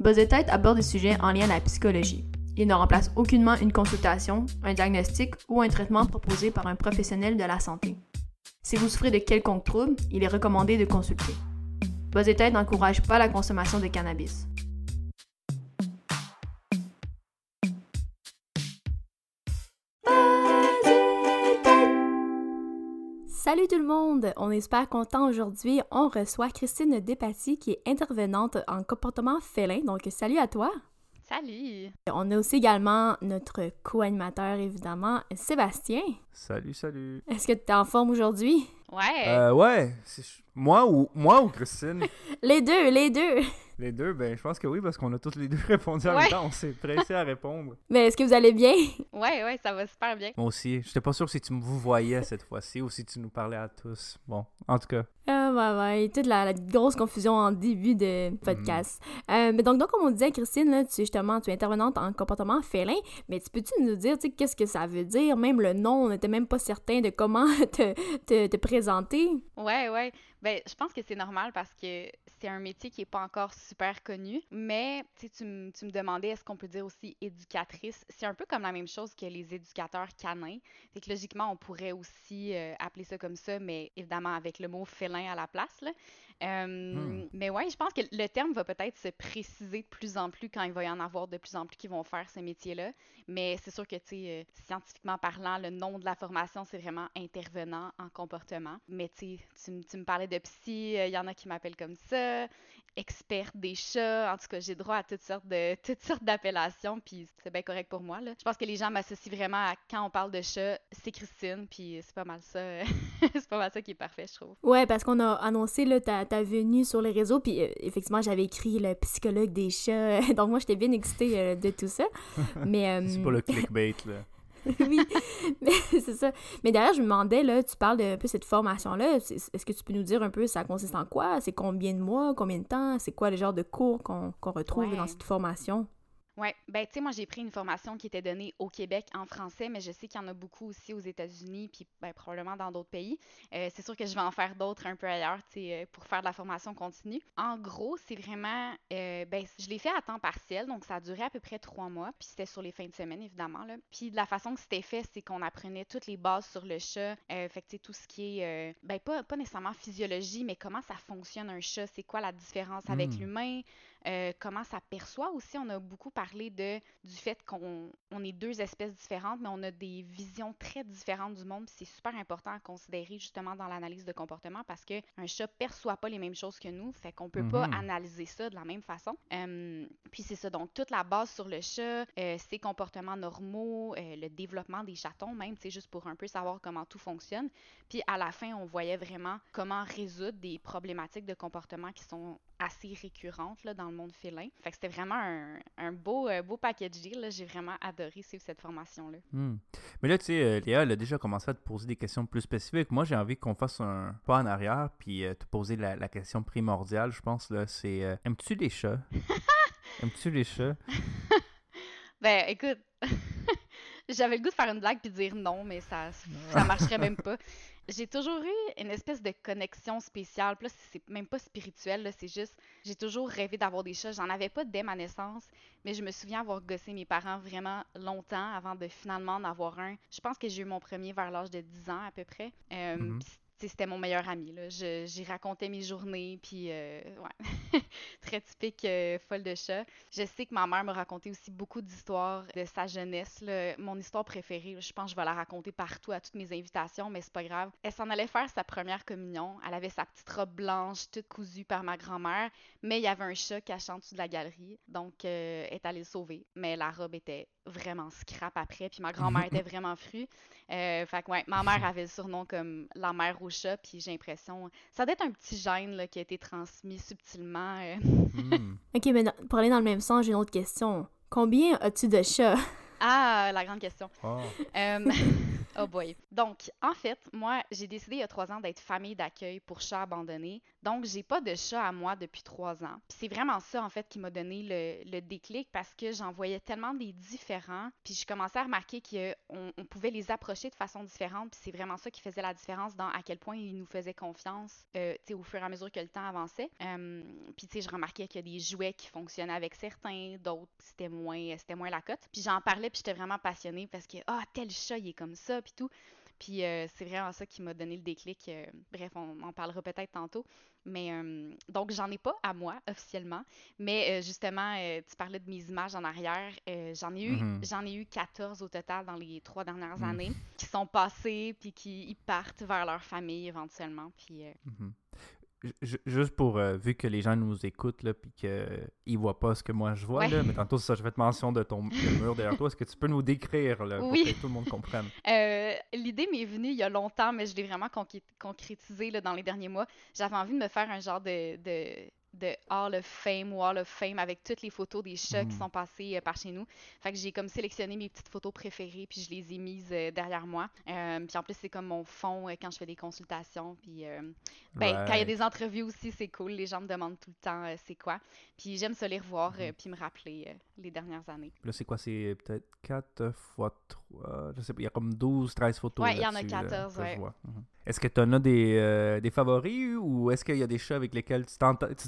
Buzz Tête aborde des sujets en lien à la psychologie. Il ne remplace aucunement une consultation, un diagnostic ou un traitement proposé par un professionnel de la santé. Si vous souffrez de quelconque trouble, il est recommandé de consulter. Buzz Tête n'encourage pas la consommation de cannabis. Salut tout le monde! On est super content aujourd'hui. On reçoit Christine Despatie qui est intervenante en comportement félin. Donc, salut à toi! Salut! On a aussi également notre co-animateur, évidemment, Sébastien. Salut, salut! Est-ce que tu es en forme aujourd'hui? Ouais! Euh, ouais! Moi ou, moi ou Christine? les deux, les deux! Les deux, ben je pense que oui, parce qu'on a tous les deux répondu en même temps. On s'est pressé à répondre. Mais est-ce que vous allez bien? Ouais, ouais, ça va super bien. Moi aussi. J'étais pas sûr si tu vous voyais cette fois-ci ou si tu nous parlais à tous. Bon, en tout cas. Ah, bah, bah, toute la, grosse confusion en début de podcast. Euh, mais donc, donc, comme on disait, Christine, là, tu, justement, tu es intervenante en comportement félin, mais tu peux-tu nous dire, tu sais, qu'est-ce que ça veut dire? Même le nom, on n'était même pas certain de comment te, te, te présenter. Ouais, ouais. Ben, je pense que c'est normal parce que c'est un métier qui est pas encore super connu. Mais tu me demandais, est-ce qu'on peut dire aussi éducatrice? C'est un peu comme la même chose que les éducateurs canins. Fait que logiquement, on pourrait aussi euh, appeler ça comme ça, mais évidemment avec le mot félin à la place. Là. Euh, hmm. Mais ouais, je pense que le terme va peut-être se préciser de plus en plus quand il va y en avoir de plus en plus qui vont faire ce métier-là. Mais c'est sûr que, tu euh, scientifiquement parlant, le nom de la formation, c'est vraiment intervenant en comportement. Mais tu tu me parlais de psy, il y en a qui m'appellent comme ça experte des chats. En tout cas, j'ai droit à toutes sortes de toutes sortes d'appellations, puis c'est bien correct pour moi. Là. Je pense que les gens m'associent vraiment à quand on parle de chat, c'est Christine, puis c'est pas mal ça. c'est pas mal ça qui est parfait, je trouve. Ouais, parce qu'on a annoncé là, ta, ta, venue sur les réseaux, puis euh, effectivement, j'avais écrit le psychologue des chats. Donc moi, j'étais bien excitée euh, de tout ça. Mais euh, c'est pas le clickbait là. oui, mais c'est ça. Mais d'ailleurs, je me demandais, là, tu parles de un peu cette formation-là. Est-ce que tu peux nous dire un peu ça consiste en quoi? C'est combien de mois, combien de temps? C'est quoi le genre de cours qu'on retrouve dans cette formation? Oui, ben tu sais, moi j'ai pris une formation qui était donnée au Québec en français, mais je sais qu'il y en a beaucoup aussi aux États-Unis, puis ben, probablement dans d'autres pays. Euh, c'est sûr que je vais en faire d'autres un peu ailleurs, tu sais, euh, pour faire de la formation continue. En gros, c'est vraiment, euh, ben je l'ai fait à temps partiel, donc ça a duré à peu près trois mois, puis c'était sur les fins de semaine évidemment là. Puis de la façon que c'était fait, c'est qu'on apprenait toutes les bases sur le chat, fait que tu sais tout ce qui est, ben pas pas nécessairement physiologie, mais comment ça fonctionne un chat, c'est quoi la différence avec hmm. l'humain. Euh, comment ça perçoit aussi? On a beaucoup parlé de, du fait qu'on on est deux espèces différentes, mais on a des visions très différentes du monde. C'est super important à considérer justement dans l'analyse de comportement parce qu'un chat perçoit pas les mêmes choses que nous, fait qu'on peut pas mhm. analyser ça de la même façon. Euh, puis c'est ça, donc toute la base sur le chat, euh, ses comportements normaux, le développement des chatons même, c'est juste pour un peu savoir comment tout fonctionne. Puis à la fin, on voyait vraiment comment résoudre des problématiques de comportement qui sont assez récurrentes là, dans le monde félin. Fait que c'était vraiment un, un beau, euh, beau package deal. J'ai vraiment adoré suivre cette formation-là. Hmm. Mais là, tu sais, euh, Léa, elle a déjà commencé à te poser des questions plus spécifiques. Moi, j'ai envie qu'on fasse un pas en arrière puis euh, te poser la, la, question primordiale, je pense. là C'est aimes-tu les chats? Aimes-tu les chats? Ben, écoute. J'avais le goût de faire une blague puis de dire non, mais ça, ça marcherait même pas j'ai toujours eu une espèce de connexion spéciale. Puis là, c'est même pas spirituel, c'est juste, j'ai toujours rêvé d'avoir des chats. J'en avais pas dès ma naissance, mais je me souviens avoir gossé mes parents vraiment longtemps avant de finalement en avoir un. Je pense que j'ai eu mon premier vers l'âge de 10 ans à peu près. Euh, mm-hmm c'était mon meilleur ami. J'y racontais mes journées, puis euh, très typique euh, folle de chat. Je sais que ma mère me racontait aussi beaucoup d'histoires de sa jeunesse. Mon histoire préférée, je pense que je vais la raconter partout à toutes mes invitations, mais c'est pas grave. Elle s'en allait faire sa première communion. Elle avait sa petite robe blanche, toute cousue par ma grand-mère, mais il y avait un chat cachant en dessous de la galerie, donc euh, elle est allée le sauver. Mais la robe était vraiment scrap après, puis ma grand-mère était vraiment frue. fait que ouais, ma mère avait le surnom comme la mère au chat, puis j'ai l'impression. Ça doit être un petit gène là, qui a été transmis subtilement. Euh. Hmm. ok, mais pour aller dans le même sens, j'ai une autre question. Combien as-tu de chats? Ah, la grande question. Oh. oh boy. Donc, en fait, moi, j'ai décidé il y a trois ans d'être famille d'accueil pour chats abandonnés. Donc, j'ai pas de chat à moi depuis trois ans. Puis c'est vraiment ça, en fait, qui m'a donné le, déclic parce que j'en voyais tellement des différents. Puis je commençais à remarquer qu'on on pouvait les approcher de façon différente. Puis c'est vraiment ça qui faisait la différence dans à quel point ils nous faisaient confiance euh, au fur et à mesure que le temps avançait. Euh, puis tu sais, je remarquais qu'il y a des jouets qui fonctionnaient avec certains, d'autres, c'était moins, c'était moins la cote. Puis j'en parlais, puis j'étais vraiment passionnée parce que, ah, tel chat, il est comme ça, puis tout. Puis euh, c'est vraiment ça qui m'a donné le déclic. Euh, bref, on en parlera peut-être tantôt. Mais euh, donc, j'en ai pas à moi officiellement. Mais justement, tu parlais de mes images en arrière. j'en ai eu mm-hmm. j'en ai eu 14 au total dans les trois dernières mm. années qui sont passées puis qui partent vers leur famille éventuellement. Puis mm-hmm juste pour, euh, vu que les gens nous écoutent, là, puis qu'ils voient pas ce que moi je vois, là, mais tantôt, ça, je vais te mention de ton mur derrière toi. Est-ce que tu peux nous décrire, là, pour que tout le monde comprenne? Euh, l'idée m'est venue il y a longtemps, mais je l'ai vraiment concrétisée dans les derniers mois. J'avais envie de me faire un genre de de Hall of Fame, Wall of Fame, avec toutes les photos des chats qui mm. sont passés euh, par chez nous. Fait que j'ai comme sélectionné mes petites photos préférées, puis je les ai mises euh, derrière moi. Euh, puis en plus, c'est comme mon fond quand je fais des consultations. Puis ben, quand il y a des entrevues aussi, c'est cool. Les gens me demandent tout le temps c'est quoi. Puis j'aime ça les revoir, mm-hmm. puis me rappeler les dernières années. Là, c'est quoi? C'est peut-être 4 fois 3, je sais pas, il y a comme 12, 13 photos Ouais, il y en a 14, ouais. Mm-hmm. Est-ce que tu en as des, des favoris ou est-ce qu'il y a des chats avec lesquels tu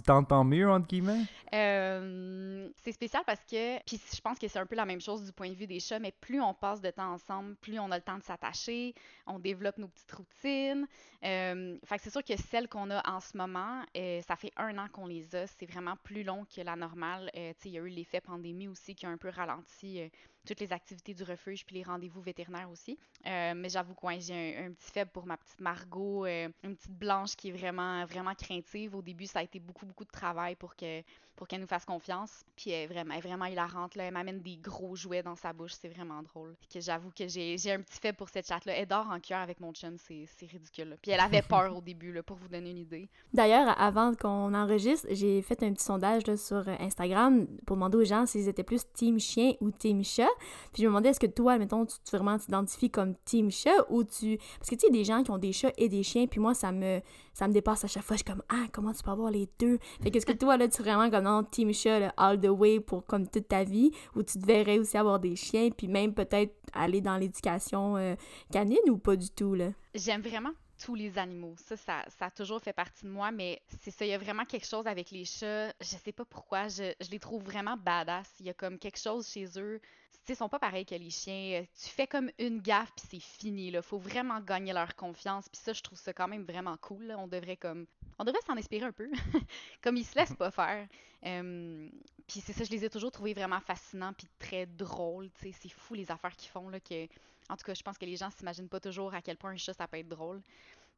t'entends mieux, entre guillemets? Euh, c'est spécial parce que, puis je pense que c'est un peu la même chose du point de vue des chats, mais plus on passe de temps ensemble, plus on a le temps de s'attacher, on développe nos petites routines. Euh, fait que c'est sûr que celles qu'on a en ce moment, euh, ça fait un an qu'on les a, c'est vraiment plus long que la normale. tu sais, il y a eu l'effet pandémie aussi qui a un peu ralenti toutes les activités du refuge puis les rendez-vous vétérinaires aussi. Euh, mais j'avoue que j'ai un, petit faible pour ma petite Margot, euh, une petite blanche qui est vraiment, vraiment craintive. Au début, ça a été beaucoup, beaucoup de travail pour que pour qu'elle nous fasse confiance. Puis elle est vraiment, vraiment hilarante. Là. Elle m'amène des gros jouets dans sa bouche. C'est vraiment drôle. que j'avoue que j'ai, un petit fait pour cette chatte-là. Elle dort en cœur avec mon chum. C'est, ridicule. Puis elle avait peur au début, là, pour vous donner une idée. D'ailleurs, avant qu'on enregistre, j'ai fait un petit sondage sur Instagram pour demander aux gens s'ils étaient plus team chien ou team chat. Puis je me demandais, est-ce que toi, mettons, tu, vraiment t'identifies comme team chat ou tu... Parce que tu sais, des gens qui ont des chats et des chiens, puis moi, ça me ça me dépasse à chaque fois. Je suis comme, ah, comment tu peux avoir les deux? Fait qu'est-ce que toi, là, tu es vraiment comme dans Team Chat, all the way pour comme toute ta vie, ou tu devrais aussi avoir des chiens, puis même peut-être aller dans l'éducation euh, canine ou pas du tout, là? J'aime vraiment tous les animaux. Ça, ça, ça, a toujours fait partie de moi, mais c'est ça, il y a vraiment quelque chose avec les chats. Je sais pas pourquoi, je, je les trouve vraiment badass. Il y a comme quelque chose chez eux ils sont pas pareils que les chiens. Tu fais comme une gaffe puis c'est fini. Il faut vraiment gagner leur confiance. Puis ça, je trouve ça quand même vraiment cool. On devrait comme, on devrait s'en inspirer un peu. comme ils se laissent pas faire. puis c'est ça, je les ai toujours trouvés vraiment fascinants puis très drôles. C'est fou les affaires qu'ils font là. Que, en tout cas, je pense que les gens s'imaginent pas toujours à quel point un chat ça peut être drôle.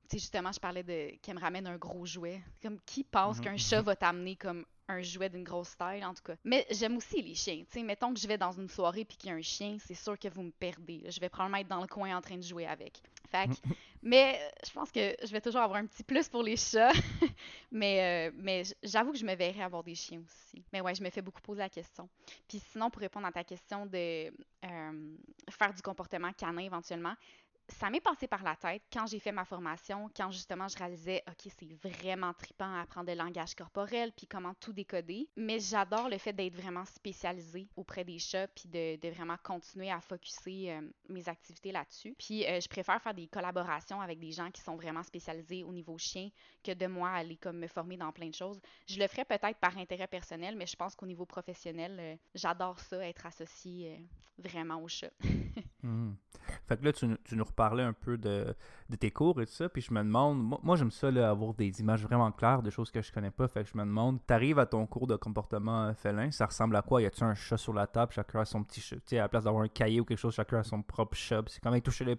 Sais, justement, je parlais de qu'elle me ramène un gros jouet. Comme qui pense mhm. qu'un chat va t'amener comme un jouet d'une grosse taille, en tout cas. Mais j'aime aussi les chiens. sais, mettons que je vais dans une soirée puis qu'il y a un chien, c'est sûr que vous me perdez. Je vais probablement être dans le coin en train de jouer avec. Fait mais je pense que je vais toujours avoir un petit plus pour les chats. mais euh, mais j'avoue que je me verrais avoir des chiens aussi. Mais ouais, je me fais beaucoup poser la question. Puis sinon, pour répondre à ta question de euh, faire du comportement canin éventuellement, ça m'est passé par la tête quand j'ai fait ma formation, quand justement je réalisais, OK, c'est vraiment tripant à apprendre le langage corporel, puis comment tout décoder. Mais j'adore le fait d'être vraiment spécialisée auprès des chats, puis de, vraiment continuer à focuser euh, mes activités là-dessus. Puis euh, je préfère faire des collaborations avec des gens qui sont vraiment spécialisés au niveau chien que de moi aller comme me former dans plein de choses. Je le ferais peut-être par intérêt personnel, mais je pense qu'au niveau professionnel, euh, j'adore ça, être associé vraiment aux chats. Mmh. Fait que là, tu, tu, nous reparlais un peu de, de, tes cours et tout ça, puis je me demande, moi, j'aime ça, là, avoir des images vraiment claires de choses que je connais pas, fait que je me demande, t'arrives à ton cours de comportement euh, félin, ça ressemble à quoi? Y a-tu un chat sur la table, chacun a son petit chat, tu sais, à la place d'avoir un cahier ou quelque chose, chacun a son propre chat, c'est quand même toucher les,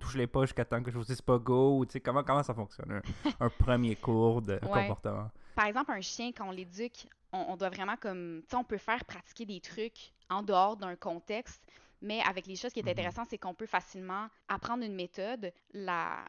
toucher les pas jusqu'à temps que je vous dise pas go, tu sais, comment, comment ça fonctionne, un, premier cours de comportement? Par exemple, un chien, quand on l'éduque, on, on doit vraiment comme, tu sais, on peut faire pratiquer des trucs en dehors d'un contexte, mais avec les choses, qui est mhm. intéressant, c'est qu'on peut facilement apprendre une méthode, la,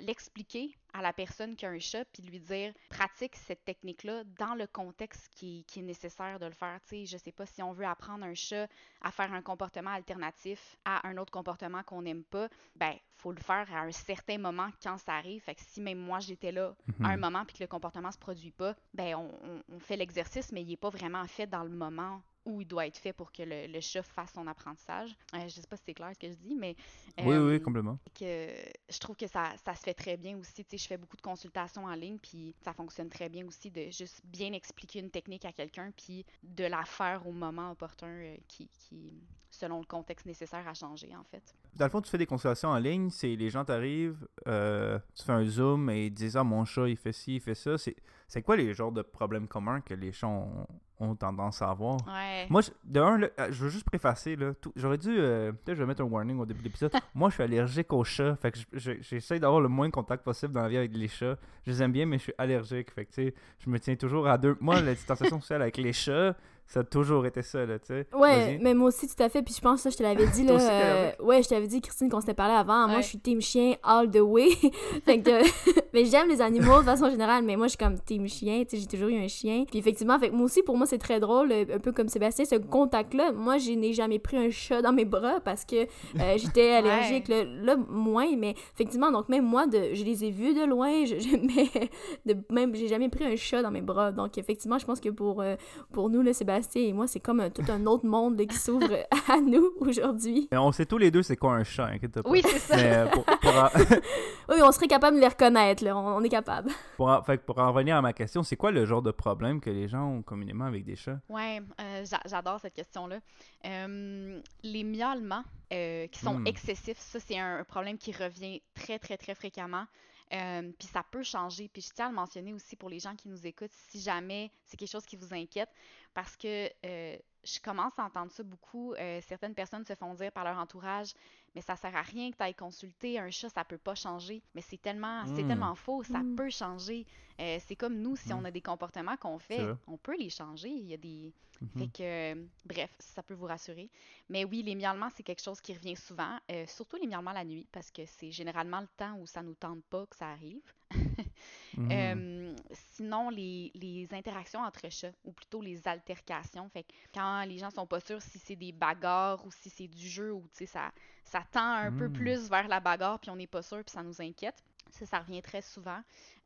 l'expliquer à la personne qui a un chat, puis lui dire pratique cette technique-là dans le contexte qui, qui, est nécessaire de le faire. Sais, je sais pas si on veut apprendre un chat à faire un comportement alternatif à un autre comportement qu'on n'aime pas, ben faut le faire à un certain moment quand ça arrive. Fait que si même moi j'étais là à un Mhm. moment puis que le comportement se produit pas, ben on, on- on fait l'exercice, mais il est pas vraiment fait dans le moment où il doit être fait pour que le, le chat fasse son apprentissage. Euh, je sais pas si c'est clair ce que je dis, mais Oui, euh, oui, complètement. que je trouve que ça, ça se fait très bien aussi. Tu sais, je fais beaucoup de consultations en ligne, puis ça fonctionne très bien aussi de juste bien expliquer une technique à quelqu'un, puis de la faire au moment opportun euh, qui, qui, selon le contexte nécessaire à changer, en fait. Dans le fond, tu fais des consultations en ligne, c'est les gens t'arrivent, euh, tu fais un zoom et ils disent Ah, mon chat, il fait ci, il fait ça. C'est, quoi les genres de problèmes communs que les chats ont, ont tendance à avoir? Ouais. Moi, je- de un, là, je veux juste préfacer, j'aurais dû, euh, peut-être je vais mettre un warning au début de l'épisode. Moi, je suis allergique aux chats, fait que je- je- j'essaie d'avoir le moins de contact possible dans la vie avec les chats. Je les aime bien, mais je suis allergique, fait que, tu sais, je me tiens toujours à deux. Moi, la distanciation sociale avec les chats, ça a toujours été ça, là, tu sais. Ouais, mais moi aussi, tout à fait. Puis je pense que ça, je te l'avais dit, là. euh, ouais, je t'avais dit, Christine, qu'on s'était parlé avant. Moi, Ouais. je suis team chien all the way. fait que, mais j'aime les animaux de façon générale, mais moi, je suis comme team chien. Tu sais, j'ai toujours eu un chien. Puis effectivement, fait que moi aussi, pour moi, c'est très drôle, euh, un peu comme Sébastien, ce contact-là. Moi, je n'ai jamais pris un chat dans mes bras parce que euh, j'étais allergique. Là, là, moins, mais effectivement, donc même moi, de, je les ai vus de loin, je, je- mais de, même, j'ai jamais pris un chat dans mes bras. Donc effectivement, je pense que pour, euh, pour nous, là, Sébastien et moi, c'est comme un- tout un autre monde là, qui s'ouvre à nous aujourd'hui. On sait tous les deux c'est quoi un chat, inquiète pas. Oui, c'est ça. Mais euh, pour, pour en, Oui, on serait capable de les reconnaître, là. On, on est capable. pour en- fait que pour en revenir à ma question, c'est quoi le genre de problème que les gens ont communément avec des chats? Ouais, euh, j'a- j'adore cette question-là. Euh, les miaulements euh, qui sont Hmm. excessifs, ça, c'est un problème qui revient très, très, très fréquemment. Euh, puis ça peut changer. Puis je tiens à le mentionner aussi pour les gens qui nous écoutent, si jamais c'est quelque chose qui vous inquiète, parce que euh, je commence à entendre ça beaucoup. Euh, certaines personnes se font dire par leur entourage, mais ça sert à rien que tu ailles consulter un chat, ça peut pas changer. Mais c'est tellement, c'est Hmm. tellement faux, ça Hmm. peut changer. Euh, c'est comme nous, si on a des comportements qu'on fait, on peut les changer. Il y a des, Mhm. fait que, euh, bref, ça peut vous rassurer. Mais oui, les miaulements, c'est quelque chose qui revient souvent, euh, surtout les miaulements la nuit, parce que c'est généralement le temps où ça nous tente pas que ça arrive. Mhm. Euh, sinon, les, les interactions entre chats, ou plutôt les altercations, fait que quand les gens sont pas sûrs si c'est des bagarres ou si c'est du jeu, ou tu sais, ça, ça tend un peu Mm. plus vers la bagarre, puis on n'est pas sûr, puis ça nous inquiète. Ça, ça revient très souvent.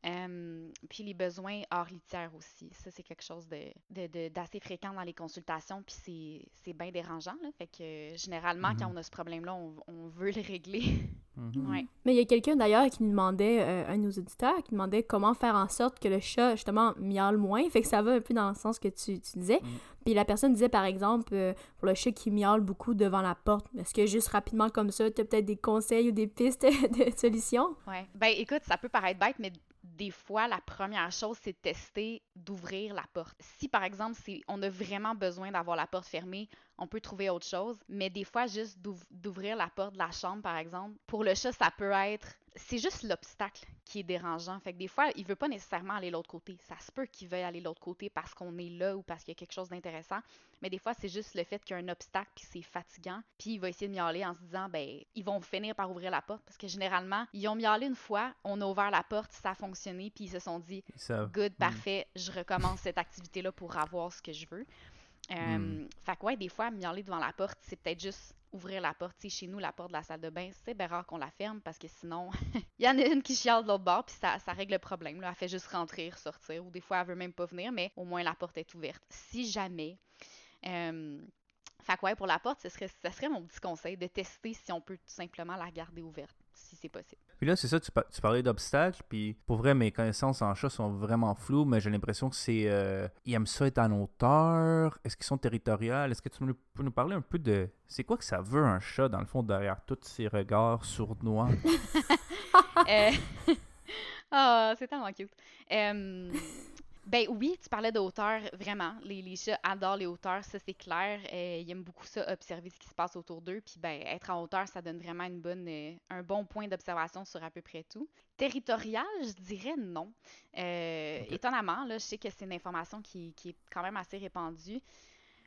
Euh, puis les besoins hors litière aussi. Ça, c'est quelque chose de, de- de- d'assez fréquent dans les consultations, puis c'est, bien dérangeant. Là. Fait que euh, généralement, quand Mhm. on a ce problème-là, on, on veut le régler. Mhm. ouais. Mais il y a quelqu'un d'ailleurs qui nous demandait, euh, un de nos auditeurs, qui demandait comment faire en sorte que le chat, justement, miaule moins. Fait que ça va un peu dans le sens que tu, tu disais. Mm. Puis la personne disait, par exemple, euh, pour le chat qui miaule beaucoup devant la porte, est-ce que juste rapidement comme ça, tu as peut-être des conseils ou des pistes de solutions? Ouais. Ben écoute, ça peut paraître bête, mais des fois, la première chose, c'est de tester d'ouvrir la porte. Si par exemple, c'est, on a vraiment besoin d'avoir la porte fermée, on peut trouver autre chose. Mais des fois, juste d'ouv- d'ouvrir la porte de la chambre, par exemple, pour le chat, ça peut être. C'est juste l'obstacle qui est dérangeant. Fait que des fois, il veut pas nécessairement aller de l'autre côté. Ça se peut qu'il veuille aller de l'autre côté parce qu'on est là ou parce qu'il y a quelque chose d'intéressant. Mais des fois, c'est juste le fait qu'il y a un obstacle puis c'est fatigant. Puis il va essayer de miauler en se disant, ben, ils vont finir par ouvrir la porte. Parce que généralement, ils ont miaulé une fois, on a ouvert la porte, ça a fonctionné, puis ils se sont dit, good, parfait, je recommence cette activité-là pour avoir ce que je veux. Euh, Mm. Fait que ouais, des fois, miauler devant la porte, c'est peut-être juste ouvrir la porte. Tu sais, chez nous, la porte de la salle de bain, c'est bien rare qu'on la ferme parce que sinon, il y en a une qui chiale de l'autre bord, puis ça, règle le problème. Elle fait juste rentrer, sortir, ou des fois, elle veut même pas venir, mais au moins la porte est ouverte. Si jamais. Euh, fait que ouais, pour la porte, ce serait mon petit conseil de tester si on peut tout simplement la garder ouverte, si c'est possible. Puis là, c'est ça, tu, tu parlais d'obstacles, puis pour vrai, mes connaissances en chat sont vraiment floues, mais j'ai l'impression que c'est... euh, ils aiment ça être en hauteur, est-ce qu'ils sont territoriales? Est-ce que tu peux nous parler un peu de... C'est quoi que ça veut un chat, dans le fond, derrière tous ces regards sournois? Euh, Ah, c'est tellement cute. Euh, ben oui, tu parlais de hauteur, vraiment. Les, les chats adorent les hauteurs, ça c'est clair. Euh, ils aiment beaucoup ça, observer ce qui se passe autour d'eux. Puis ben, être en hauteur, ça donne vraiment une bonne, euh, un bon point d'observation sur à peu près tout. Territorial, je dirais non. Euh. Étonnamment, là, je sais que c'est une information qui, qui est quand même assez répandue.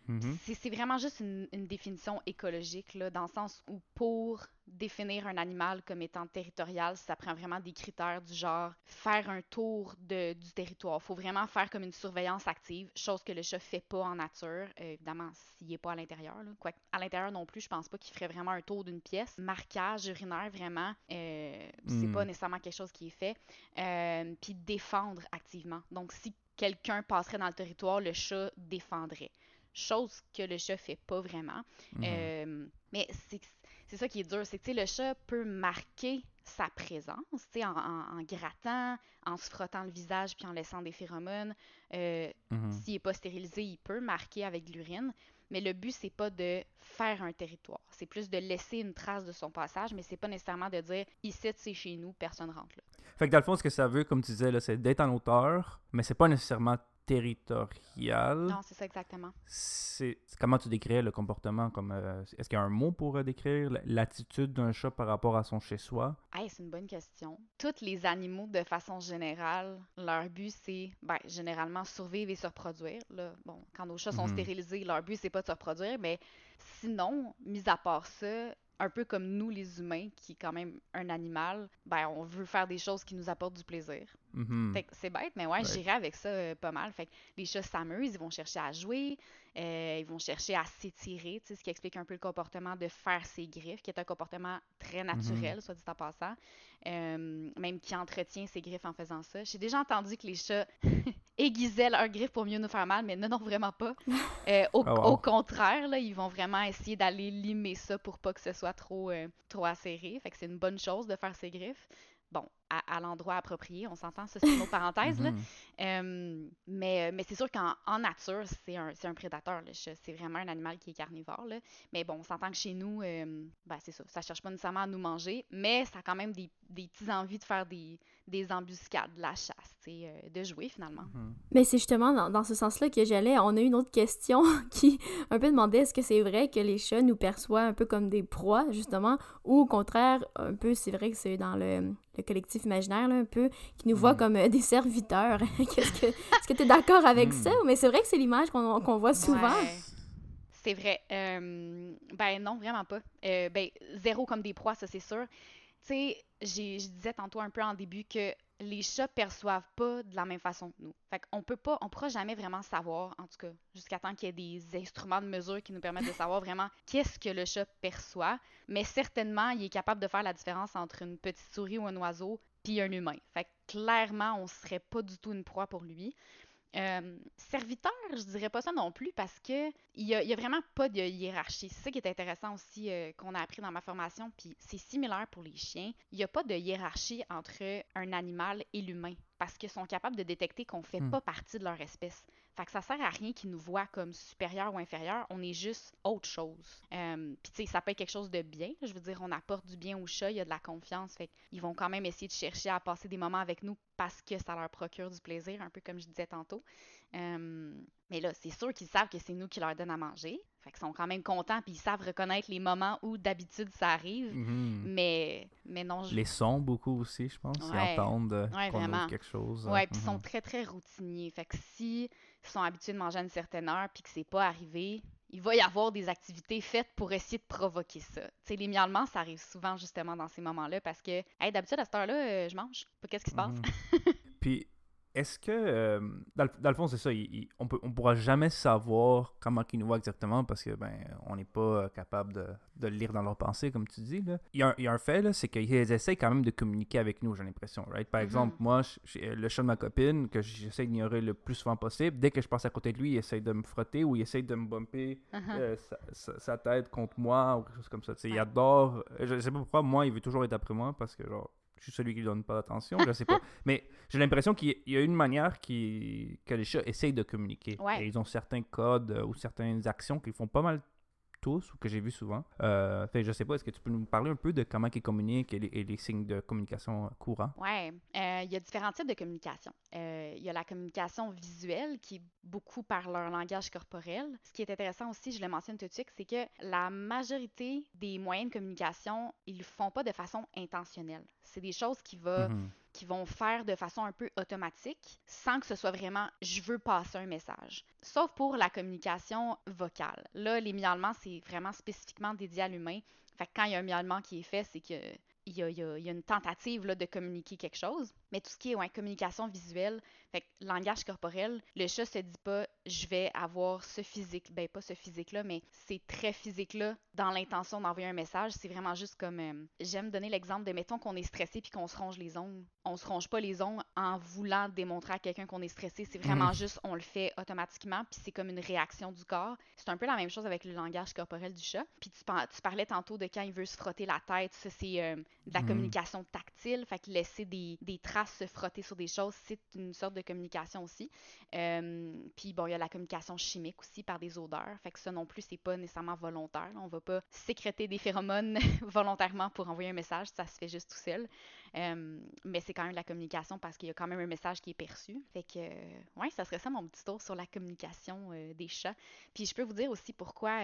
Mhm. c'est c'est vraiment juste une, une définition écologique, là, dans le sens où pour définir un animal comme étant territorial, ça prend vraiment des critères du genre faire un tour de, du territoire. Il faut vraiment faire comme une surveillance active, chose que le chat fait pas en nature, euh, évidemment s'il est pas à l'intérieur. Quoique, à l'intérieur non plus, je pense pas qu'il ferait vraiment un tour d'une pièce. Marquage urinaire, vraiment, euh, c'est pas nécessairement quelque chose qui est fait. Euh, Puis défendre activement. Donc si quelqu'un passerait dans le territoire, le chat défendrait. Chose que le chat fait pas vraiment. Mhm. Euh, mais c'est ça qui est dur, c'est que le chat peut marquer sa présence, en, en- en grattant, en se frottant le visage puis en laissant des phéromones. Euh, Mhm. S'il n'est pas stérilisé, il peut marquer avec de l'urine. Mais le but, c'est pas de faire un territoire. C'est plus de laisser une trace de son passage, mais c'est pas nécessairement de dire ici, c'est chez nous, personne rentre là. Fait que dans le fond, ce que ça veut, comme tu disais, c'est d'être en hauteur, mais c'est pas nécessairement territorial. Non, c'est ça exactement. C'est comment tu décrirais le comportement comme euh, Est-ce qu'il y a un mot pour euh, décrire l'attitude d'un chat par rapport à son chez-soi? Hey, c'est une bonne question. Tous les animaux, de façon générale, leur but, c'est, ben, généralement, survivre et se reproduire. Là. Bon, quand nos chats sont Mhm. stérilisés, leur but, c'est pas de se reproduire, mais sinon, mis à part ça, un peu comme nous, les humains, qui est quand même un animal, ben, on veut faire des choses qui nous apportent du plaisir. Mhm. Que c'est bête, mais ouais, j'irais avec ça euh, pas mal. Fait que les chats s'amusent, ils vont chercher à jouer, euh, ils vont chercher à s'étirer, ce qui explique un peu le comportement de faire ses griffes, qui est un comportement très naturel, soit dit en passant, euh, même qui entretient ses griffes en faisant ça. J'ai déjà entendu que les chats aiguisaient leurs griffes pour mieux nous faire mal, mais non, non, vraiment pas. Euh, au, Ah, wow. au contraire, là, ils vont vraiment essayer d'aller limer ça pour pas que ce soit trop, euh, trop acéré. Fait que c'est une bonne chose de faire ses griffes. Bon, à, à l'endroit approprié, on s'entend, ça c'est une autre parenthèse, là. Mhm. Euh, mais mais c'est sûr qu'en en nature, c'est un, c'est un prédateur. C'est vraiment un animal qui est carnivore. Là. Mais bon, on s'entend que chez nous, euh, ben, c'est ça. Ça cherche pas nécessairement à nous manger, mais ça a quand même des, des petites envies de faire des, des embuscades, de la chasse, tu sais, euh, de jouer finalement. Mhm. Mais c'est justement dans, dans ce sens-là que j'allais. On a eu une autre question qui un peu demandait est-ce que c'est vrai que les chats nous perçoivent un peu comme des proies, justement, ou au contraire, un peu, c'est vrai que c'est dans le, le collectif imaginaire, là, un peu, qui nous voit Mhm. comme euh, des serviteurs. Qu'est-ce que, est-ce que tu es d'accord avec Mhm. ça? Mais c'est vrai que c'est l'image qu'on voit souvent. Ouais. C'est vrai. Euh, ben non, vraiment pas. Euh, ben, zéro comme des proies, ça c'est sûr. Tu sais, je disais tantôt un peu en début que les chats perçoivent pas de la même façon que nous. Fait qu'on peut pas, on pourra jamais vraiment savoir, en tout cas, jusqu'à temps qu'il y ait des instruments de mesure qui nous permettent de savoir vraiment qu'est-ce que le chat perçoit. Mais certainement, il est capable de faire la différence entre une petite souris ou un oiseau puis un humain. Fait que clairement, on serait pas du tout une proie pour lui. Euh, serviteur, je dirais pas ça non plus parce que il y a, il y a vraiment pas de hiérarchie. C'est ça qui est intéressant aussi euh, qu'on a appris dans ma formation, puis c'est similaire pour les chiens. Il n'y a pas de hiérarchie entre un animal et l'humain parce qu'ils sont capables de détecter qu'on fait Hmm. pas partie de leur espèce. Fait que ça sert à rien qu'ils nous voient comme supérieurs ou inférieurs, on est juste autre chose. Euh, Puis tu ça peut être quelque chose de bien. Je veux dire, on apporte du bien au chat, il y a de la confiance, fait vont quand même essayer de chercher à passer des moments avec nous parce que ça leur procure du plaisir, un peu comme je disais tantôt. Euh, mais là, c'est sûr qu'ils savent que c'est nous qui leur donne à manger. Fait qu'ils sont quand même contents, puis ils savent reconnaître les moments où d'habitude ça arrive. Mhm. Mais, mais non, je... Les sons, beaucoup aussi, je pense. Ils entendent euh, Ouais, qu'on ouvre quelque chose. Ouais, puis ils Mhm. sont très, très routiniers. Fait que si ils sont habitués de manger à une certaine heure puis que c'est pas arrivé, il va y avoir des activités faites pour essayer de provoquer ça. Tu sais, les miaulements, ça arrive souvent justement dans ces moments-là parce que, hey, d'habitude, à cette heure-là, euh, je mange. Qu'est-ce qui se passe? Mhm. Puis, est-ce que, euh, dans, le, dans le fond, c'est ça, il- il- on on pourra jamais savoir comment ils nous voient exactement parce que, ben, on n'est pas euh, capable de, de le lire dans leurs pensées, comme tu dis. Là. Il, y a un, il y a un fait, là, c'est qu'ils essayent quand même de communiquer avec nous, j'ai l'impression, right? Par Mhm. exemple, moi, le chat de ma copine, que j'essaie d'ignorer le plus souvent possible, dès que je passe à côté de lui, il essaie de me frotter ou il essaie de me bumper Uh-huh. euh, sa, sa- sa tête contre moi ou quelque chose comme ça. Tu sais, Il Ouais. adore. Je sais pas pourquoi, moi, il veut toujours être après moi parce que, genre, je suis celui qui lui donne pas d'attention. Je sais pas. Mais j'ai l'impression qu'il y a- une manière qui, que les chats essayent de communiquer. Ouais. Et ils ont certains codes euh, ou certaines actions qu'ils font pas mal tous ou que j'ai vu souvent. Euh, fait, je sais pas, est-ce que tu peux nous parler un peu de comment ils communiquent et les, et les signes de communication courants? Ouais, euh, il y a différents types de communication. Euh, il y a la communication visuelle qui est beaucoup par leur langage corporel. Ce qui est intéressant aussi, je le mentionne tout de suite, c'est que la majorité des moyens de communication, ils le font pas de façon intentionnelle. C'est des choses qui vont Mhm. Qui vont faire de façon un peu automatique sans que ce soit vraiment je veux passer un message. Sauf pour la communication vocale. Là, les miaulements, c'est vraiment spécifiquement dédié à l'humain. Fait quand il y a un miaulement qui est fait, c'est que il y, a, une tentative de communiquer quelque chose. Mais tout ce qui est communication visuelle, fait langage corporel, le chat se dit pas je vais avoir ce physique, ben pas ce physique-là, mais c'est très physique-là dans l'intention d'envoyer un message. C'est vraiment juste comme euh, j'aime donner l'exemple de mettons qu'on est stressé puis qu'on se ronge les ongles. On se ronge pas les ongles en voulant démontrer à quelqu'un qu'on est stressé. C'est vraiment mhm. juste on le fait automatiquement puis c'est comme une réaction du corps. C'est un peu la même chose avec le langage corporel du chat. Puis tu, tu parlais tantôt de quand il veut se frotter la tête, ça c'est euh, de la mhm. communication tactile, fait que laisser des, des, traces se frotter sur des choses, c'est une sorte de communication aussi. Euh, puis bon, il y a la communication chimique aussi par des odeurs, fait que ça non plus, c'est pas nécessairement volontaire. On va pas sécréter des phéromones volontairement pour envoyer un message, ça se fait juste tout seul. Euh, mais c'est quand même de la communication parce qu'il y a quand même un message qui est perçu. Fait que, euh, ouais, ça serait ça mon petit tour sur la communication des chats. Puis je peux vous dire aussi pourquoi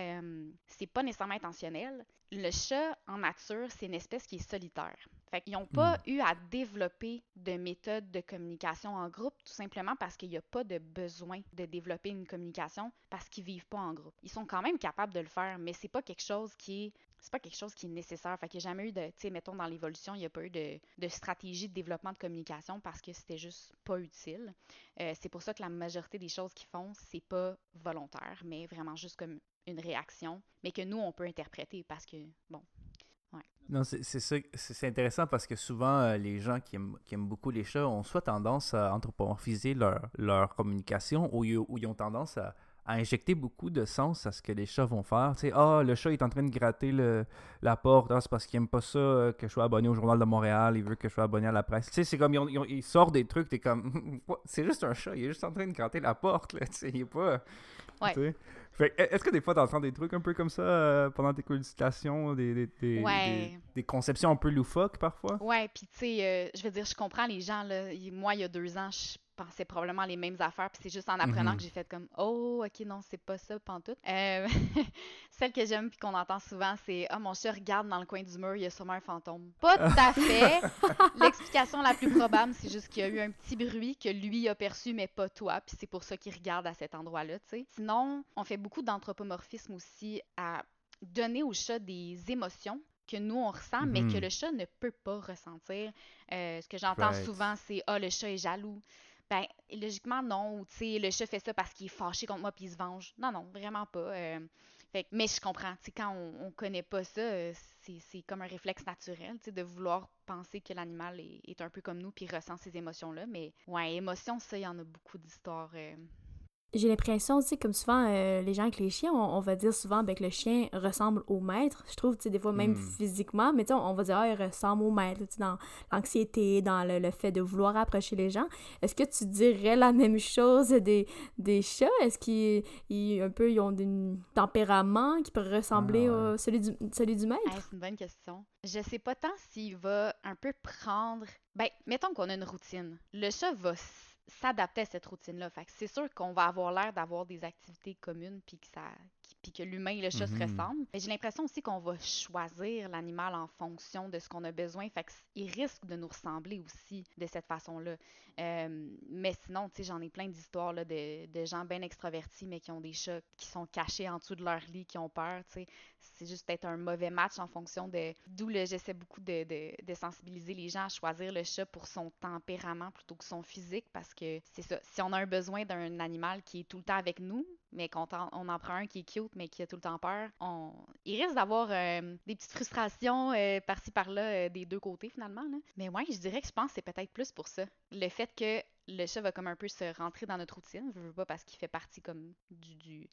c'est pas nécessairement intentionnel. Le chat, en nature, c'est une espèce qui est solitaire. Fait qu'ils n'ont pas hmm. eu à développer de méthodes de communication en groupe, tout simplement parce qu'il n'y a pas de besoin de développer une communication parce qu'ils vivent pas en groupe. Ils sont quand même capables de le faire, mais c'est pas quelque chose qui est c'est pas quelque chose qui est nécessaire. Fait qu'il n'y a jamais eu de, tu sais, mettons dans l'évolution, il n'y a pas eu de, stratégie de développement de communication parce que c'était juste pas utile. Euh, c'est pour ça que la majorité des choses qu'ils font, c'est pas volontaire, mais vraiment juste comme une réaction, mais que nous, on peut interpréter parce que, bon, ouais. Non, c'est c'est intéressant parce que souvent, euh, les gens qui aiment, qui aiment, beaucoup les chats ont soit tendance à anthropomorphiser leur, leur communication ou, ou ils ont tendance à, à injecter beaucoup de sens à ce que les chats vont faire. Tu sais, ah, le chat est en train de gratter le, la porte, ah, c'est parce qu'il aime pas ça euh, que je sois abonné au Journal de Montréal, il veut que je sois abonné à la presse. Tu sais, c'est comme, il sort des trucs, t'es comme, c'est juste un chat, il est juste en train de gratter la porte, là, tu sais, il est pas... Ouais. Est-ce que des fois, t'entends des trucs un peu comme ça euh, pendant tes consultations, des, des, des, des, conceptions un peu loufoques parfois? Ouais, puis tu sais, euh, je veux dire, je comprends les gens, là. Moi, il y a deux ans, je pensais probablement les mêmes affaires, puis c'est juste en apprenant mhm. que j'ai fait comme Oh, ok, non, c'est pas ça, pantoute. Euh, celle que j'aime puis qu'on entend souvent, c'est Ah, mon chat regarde dans le coin du mur, il y a sûrement un fantôme. Pas tout à fait. L'explication la plus probable, c'est juste qu'il y a eu un petit bruit que lui a perçu, mais pas toi, puis c'est pour ça qu'il regarde à cet endroit-là, tu sais. Sinon, on fait beaucoup d'anthropomorphisme aussi à donner au chat des émotions que nous on ressent, mais que mhm. le chat ne peut pas ressentir. Euh, ce que j'entends souvent, c'est Ah, le chat est jaloux. Ben, logiquement, non. Tu sais, le chat fait ça parce qu'il est fâché contre moi puis il se venge. Non, non, vraiment pas. Euh, mais je comprends. Tu sais, quand on, on connaît pas ça, euh, c'est comme un réflexe naturel, tu sais, de vouloir penser que l'animal est, est, un peu comme nous puis ressent ces émotions-là. Mais, ouais, émotions, ça, il y en a beaucoup d'histoires. Euh, j'ai l'impression, tu sais, comme souvent, euh, les gens avec les chiens, on, va dire souvent ben, que le chien ressemble au maître. Je trouve, tu sais, des fois, même hmm. physiquement, mais tu sais, on, va dire, ah, il ressemble au maître, tu sais, dans l'anxiété, dans le, fait de vouloir approcher les gens. Est-ce que tu dirais la même chose des, des chats? Est-ce qu'ils, un peu, ils ont un tempérament qui peut ressembler à ah, celui, du, celui du maître? c'est une bonne question. Je sais pas tant s'il va un peu prendre... Ben, mettons qu'on a une routine. Le chat va s'adapter à cette routine-là. Fait c'est sûr qu'on va avoir l'air d'avoir des activités communes puis que ça puis que l'humain et le chat se mhm. ressemblent. Mais j'ai l'impression aussi qu'on va choisir l'animal en fonction de ce qu'on a besoin. Fait qu'il risque de nous ressembler aussi de cette façon-là. Euh, mais sinon, tu sais, j'en ai plein d'histoires de, de, gens bien extravertis, mais qui ont des chats qui sont cachés en dessous de leur lit, qui ont peur, tu sais. C'est juste peut-être un mauvais match en fonction de... D'où j'essaie beaucoup de, de, sensibiliser les gens à choisir le chat pour son tempérament plutôt que son physique, parce que c'est ça. Si on a un besoin d'un animal qui est tout le temps avec nous, mais qu'on on en prend un qui est cute, mais qui a tout le temps peur, on... il risque d'avoir euh, des petites frustrations euh, par-ci par-là euh, des deux côtés finalement. Là. Mais ouais, je dirais que je pense que c'est peut-être plus pour ça. Le fait que le chat va comme un peu se rentrer dans notre routine, je veux pas parce qu'il fait partie comme du, du